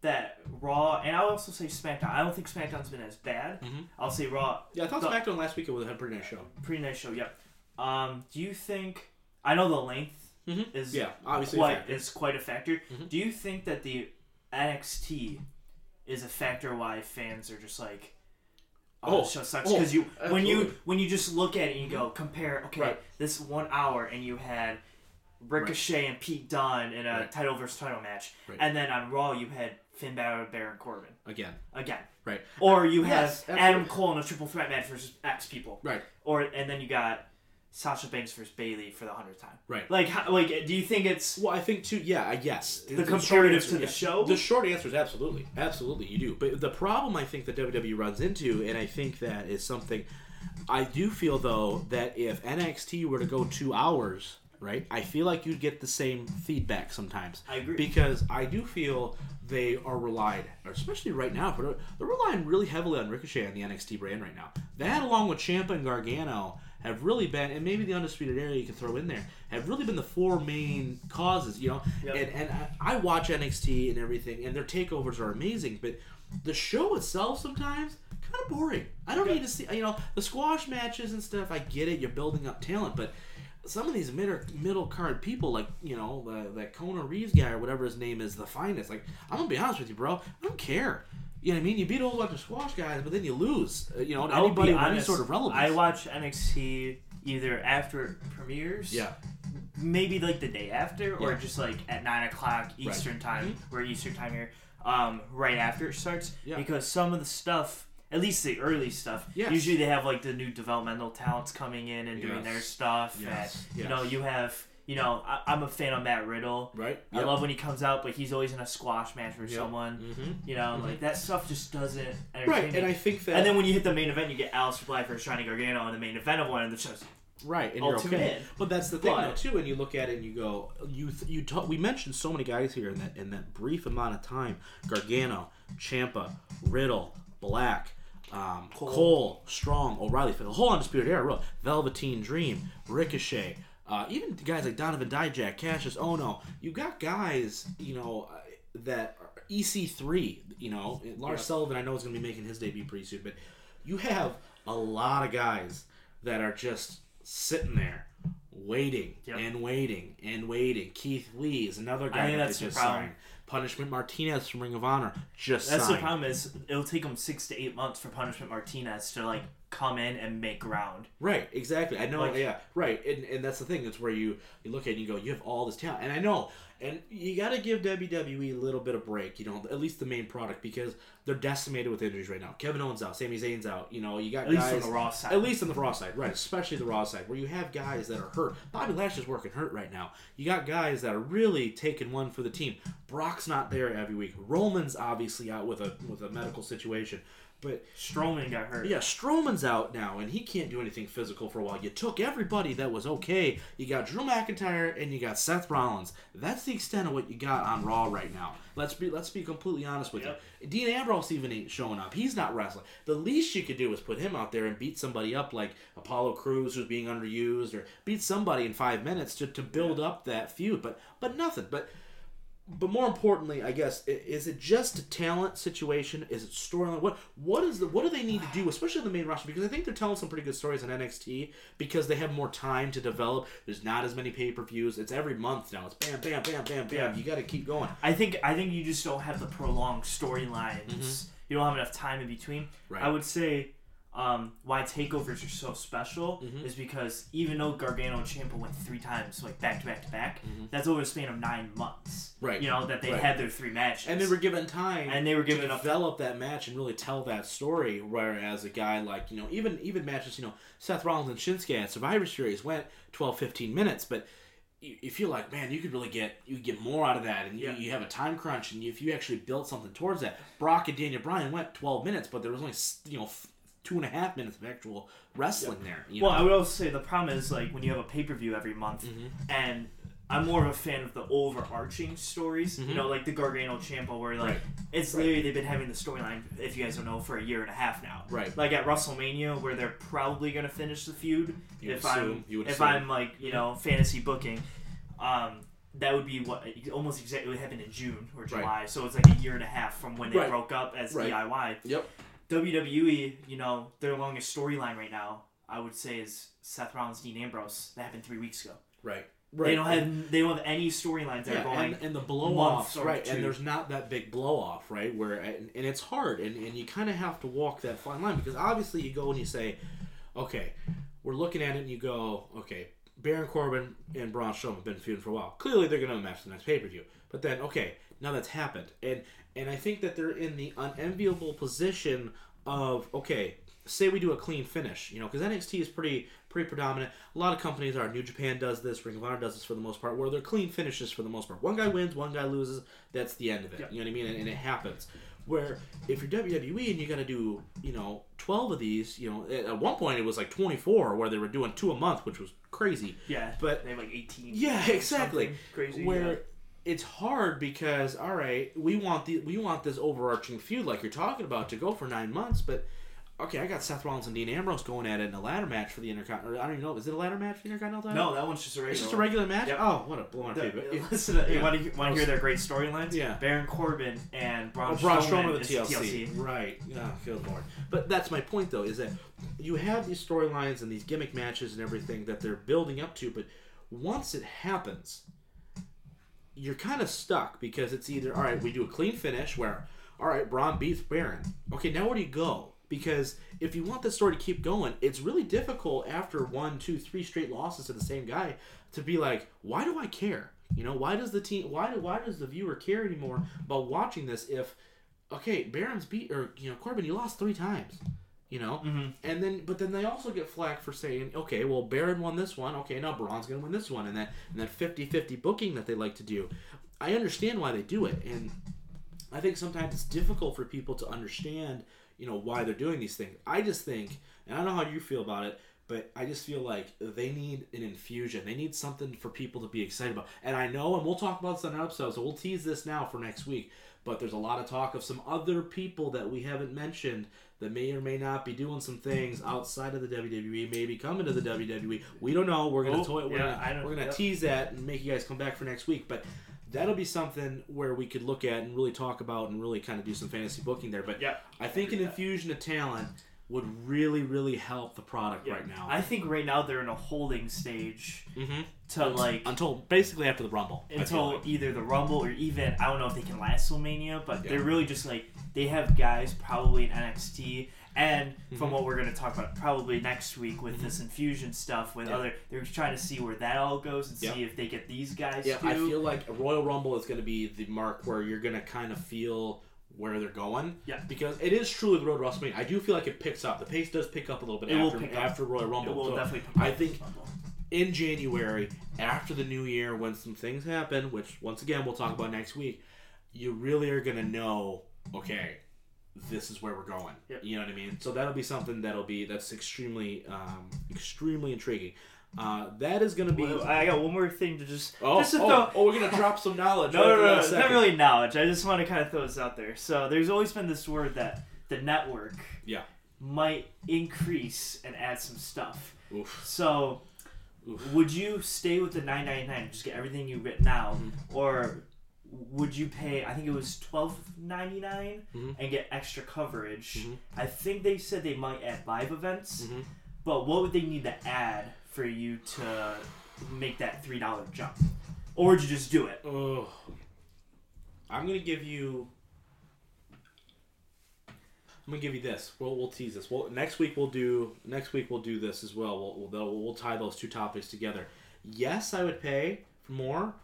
that Raw and I'll also say SmackDown? I don't think SmackDown's been as bad. Mhm. I'll say Raw. Yeah, I thought The- SmackDown last week it was a pretty nice show. Pretty nice show. Yep. Um, do you think? I know the length Mhm. is Yeah, obviously. a quite factor. is quite a factor. Mhm. Do you think that the NXT is a factor why fans are just like, oh, Oh, show sucks oh, because you when you when you just look at it and you go compare okay Right. this one hour and you had Ricochet and Pete Dunne in a Right. title versus title match, Right. and then on Raw you had Finn Balor and Baron Corbin Again. again, Right. or you Yes, have absolutely. Adam Cole in a triple threat match versus X people, Right. or and then you got Sasha Banks versus Bayley for the hundredth time. Right. Like, how, like, do you think it's Well, I think too. Yeah, I yes. The short comparative answer, to the yeah. show? The short answer is absolutely, absolutely, you do. But the problem I think that WWE runs into, and I think that is something. I do feel though that if NXT were to go two hours, right, I feel like you'd get the same feedback sometimes. I agree. because I do feel they are relied, especially right now, but they're relying really heavily on Ricochet and the NXT brand right now. That, along with Ciampa and Gargano, have really been, and maybe the Undisputed Era you can throw in there, have really been the four main causes. You know, Yep. and and I, I watch NXT and everything, and their takeovers are amazing, but the show itself sometimes kind of boring. I don't need to see, you know, the squash matches and stuff. I get it, you're building up talent, but some of these middle middle card people, like you know, the, that Kona Reeves guy or whatever his name is, the finest. Like, I'm gonna be honest with you, bro. I don't care. You know what I mean? You beat a whole bunch of squash guys, but then you lose. uh, You know, I'll anybody with any sort of relevance. I watch NXT either after it premieres, yeah, maybe like the day after, or Yeah. just like at nine o'clock Eastern time, or Eastern time here, um, right after it starts. Yeah. Because some of the stuff, at least the early stuff, Yes. usually they have like the new developmental talents coming in and doing Yes. their stuff. Yes. And, You know, you have. You know, I, I'm a fan of Matt Riddle. right. I love when he comes out, but he's always in a squash match with Yep. someone. hmm You know, Mhm. like that stuff just doesn't entertain Right, me. and I think that And then when you hit the main event, you get Aleister Black versus Johnny Gargano in the main event of one of the shows. Right, and I'll you're okay. in. But that's the thing, But- though, too. And you look at it and you go, you th- you ta- we mentioned so many guys here in that in that brief amount of time: Gargano, Ciampa, Riddle, Black, um, Cole. Cole. Strong, O'Reilly, for the whole undisputed era, really. Velveteen Dream, Ricochet, uh, even guys like Donovan Dijak, Kassius Ohno. You got guys, you know, uh, that are EC3. You know, Lars Yeah. Sullivan. I know is going to be making his debut pretty soon, but you have a lot of guys that are just sitting there waiting Yep. and waiting and waiting. Keith Lee is another guy think that that's they just problem. signed. Punishment Martinez from Ring of Honor just That's signed. the problem is it'll take them six to eight months for Punishment Martinez to like come in and make ground. Right, exactly. I know. Like- yeah, right. And, and that's the thing. That's where you you look at it and you go, you have all this talent, and I know. And you got to give WWE a little bit of break, you know, at least the main product because they're decimated with injuries right now. Kevin Owens out, Sami Zayn's out. You know, you got At least guys on the Raw side. At least on the Raw side, right? Especially the Raw side, where you have guys that are hurt. Bobby Lashley's working hurt right now. You got guys that are really taking one for the team. Brock's not there every week. Roman's obviously out with a with a medical situation, but Strowman got hurt. yeah, Strowman's out now, and he can't do anything physical for a while. You took everybody that was okay. You got Drew McIntyre and you got Seth Rollins. That's the extent of what you got on Raw right now. Let's be let's be completely honest with Yep. you. Dean Ambrose even ain't showing up. He's not wrestling. The least you could do is put him out there and beat somebody up like Apollo Crews, who's being underused, or beat somebody in five minutes to, to build up that feud. But but nothing. But but more importantly, I guess, is it just a talent situation? Is it storyline? What what is the what do they need to do, especially the main roster? Because I think they're telling some pretty good stories on NXT because they have more time to develop. There's not as many pay per views. It's every month now. It's bam, bam, bam, bam, bam. Yeah. You got to keep going. I think I think you just don't have the prolonged storylines. You don't have enough time in between. Mm-hmm. Right. I would say um, why takeovers are so special Mm-hmm. is because even though Gargano and Ciampa went three times, like back to back to back, that's over a span of nine months. Mm-hmm. Right. You know that they Right. had their three matches. And they were given time, And they were given to develop that match and really tell that story. Whereas a guy like you know, even even matches, you know, Seth Rollins and Shinsuke at Survivor Series went 12, 15 minutes, but you, you feel like man, you could really get you get more out of that, and Yeah. you, you have a time crunch, and if you actually built something towards that, Brock and Daniel Bryan went twelve minutes, but there was only you know two and a half minutes of actual wrestling there. You well, know? I would also say the problem is like when you have a pay per view every month Mm-hmm. and I'm more of a fan of the overarching stories. Mhm. You know, like the Gargano Ciampa, where like Right. it's Right. literally they've been having the storyline, if you guys don't know, for a year and a half now. Right. Like at WrestleMania, where they're probably gonna finish the feud. You if assume- I'm you would if assume. I'm like you know fantasy booking, um, that would be what almost exactly what happened in June or Right. July. So it's like a year and a half from when they Right. broke up as Right. DIY. Yep. WWE, you know, their longest storyline right now, I would say, is Seth Rollins, Dean Ambrose. That happened three weeks ago. Right. Right. They don't have they don't have any storylines that yeah, are going. and, and the blow offs, right? two. And there's not that big blow off, right? Where and, and it's hard, and, and you kind of have to walk that fine line because obviously you go and you say, okay, we're looking at it, and you go, okay, Baron Corbin and Braun Strowman have been feuding for a while. Clearly, they're going to match the next pay per view. But then, okay, now that's happened, and and I think that they're in the unenviable position of okay, say we do a clean finish, you know, because NXT is pretty pretty predominant. A lot of companies are. New Japan does this, Ring of Honor does this for the most part, where they're clean finishes for the most part. One guy wins, one guy loses. That's the end of it. Yep. You know what I mean? And, and it happens. Where if you're WWE and you got to do, you know, twelve of these, you know, at, one point it was like twenty four, where they were doing two a month, which was crazy. yeah, But they have like eighteen. yeah, exactly. Crazy. Where yeah. It's hard because all right, we want the we want this overarching feud like you're talking about to go for nine months, but okay, I got Seth Rollins and Dean Ambrose going at it in a ladder match for the Intercontinental. I don't even know, is it a ladder match for the Intercontinental? No, that one's just a regular. it's just a regular match. Yep. Oh, what a blow my The- [LAUGHS] listen, to, Yeah. want to want to hear their great storylines? Yeah. Baron Corbin and oh, Braun, Oh, Braun Strowman, Strowman with the TLC. Right. Yeah, good lord. But that's my point, though, is that you have these storylines and these gimmick matches and everything that they're building up to, but once it happens, you're kind of stuck because it's either, all right, we do a clean finish where, all right, Braun beats Baron. Okay, now where do you go? Because if you want this story to keep going, it's really difficult after one, two, three straight losses to the same guy to be like, why do I care? You know, why does the team, why do, why does the viewer care anymore about watching this if, okay, Baron's beat or you know Corbin, you lost three times, you know, Mhm. and then but then they also get flack for saying, okay, well Baron won this one, okay, now Braun's gonna win this one, and that and that 50-50 booking that they like to do, I understand why they do it, and I think sometimes it's difficult for people to understand, you know, why they're doing these things. I just think, and I don't know how you feel about it, but I just feel like they need an infusion. They need something for people to be excited about. And I know, and we'll talk about this on an episode, so we'll tease this now for next week. But there's a lot of talk of some other people that we haven't mentioned that may or may not be doing some things outside of the WWE, maybe coming to the WWE. We don't know. We're gonna Oh, toy, we're yeah, gonna, we're gonna yep. tease that and make you guys come back for next week. But that'll be something where we could look at and really talk about and really kind of do some fantasy booking there. But Yeah. I think an agree with that. infusion of talent would really, really help the product Yeah. right now. I think right now they're in a holding stage mm-hmm. to like until basically after the Rumble. Until like. either the Rumble or even I don't know if they can last till Mania, but Yeah. they're really just like they have guys probably in NXT and from Mhm. what we're gonna talk about probably next week with Mhm. this infusion stuff with Yeah. other they're trying to see where that all goes and Yep. see if they get these guys Yeah, too. I feel like a Royal Rumble is going to be the mark where you're going to kind of feel where they're going. Yeah. Because it is truly the road to WrestleMania. I do feel like it picks up. The pace does pick up a little bit It will after, pick up. after Royal Rumble. it will So definitely. pick I think in January, after the new year, when some things happen, which once again we'll talk about next week, you really are going to know, okay, this is where we're going. Yep. You know what I mean? So that'll be something that'll be that's extremely, um, extremely intriguing. Uh, that is going to be. Well, I got one more thing to just Oh, just to oh, throw. oh, we're gonna drop some knowledge. [LAUGHS] No, right no, after no, it's not really knowledge. I just want to kind of throw this out there. So there's always been this word that the network Yeah. might increase and add some stuff. Oof. So Oof. would you stay with the 999 and just get everything you get now Mhm. or would you pay i think it was 12.99 Mhm. and get extra coverage Mhm. i think they said they might add live events Mhm. but what would they need to add for you to make that three dollar jump or would you just do it Oh, I'm gonna give you. I'm gonna give you this. We'll, we'll tease this. Well, next week we'll do. Next week we'll do this as well. We'll we'll, we'll tie those two topics together. Yes, I would pay for more,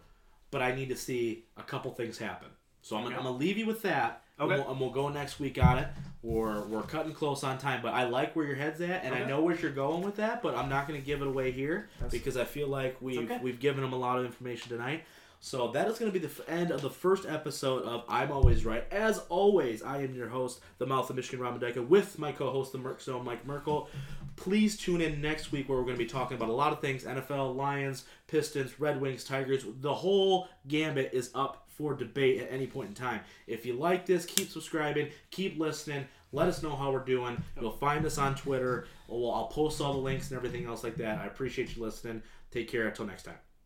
but I need to see a couple things happen. So I'm, gonna, Okay. I'm gonna leave you with that. And we'll, and we'll go next week on it. Or we're cutting close on time, but I like where your head's at, and I know where you're going with that. But I'm not gonna give it away here That's- because I feel like we've okay. we've given them a lot of information tonight. So that is going to be the end of the first episode of I'm Always Right. As always, I am your host, the Mouth of Michigan Ramadeka, with my co-host, the Merc Zone, Mike Merkel. Please tune in next week where we're going to be talking about a lot of things: NFL, Lions, Pistons, Red Wings, Tigers. The whole gambit is up for debate at any point in time. If you like this, keep subscribing, keep listening. Let us know how we're doing. You'll find us on Twitter. I'll post all the links and everything else like that. I appreciate you listening. Take care. Until next time.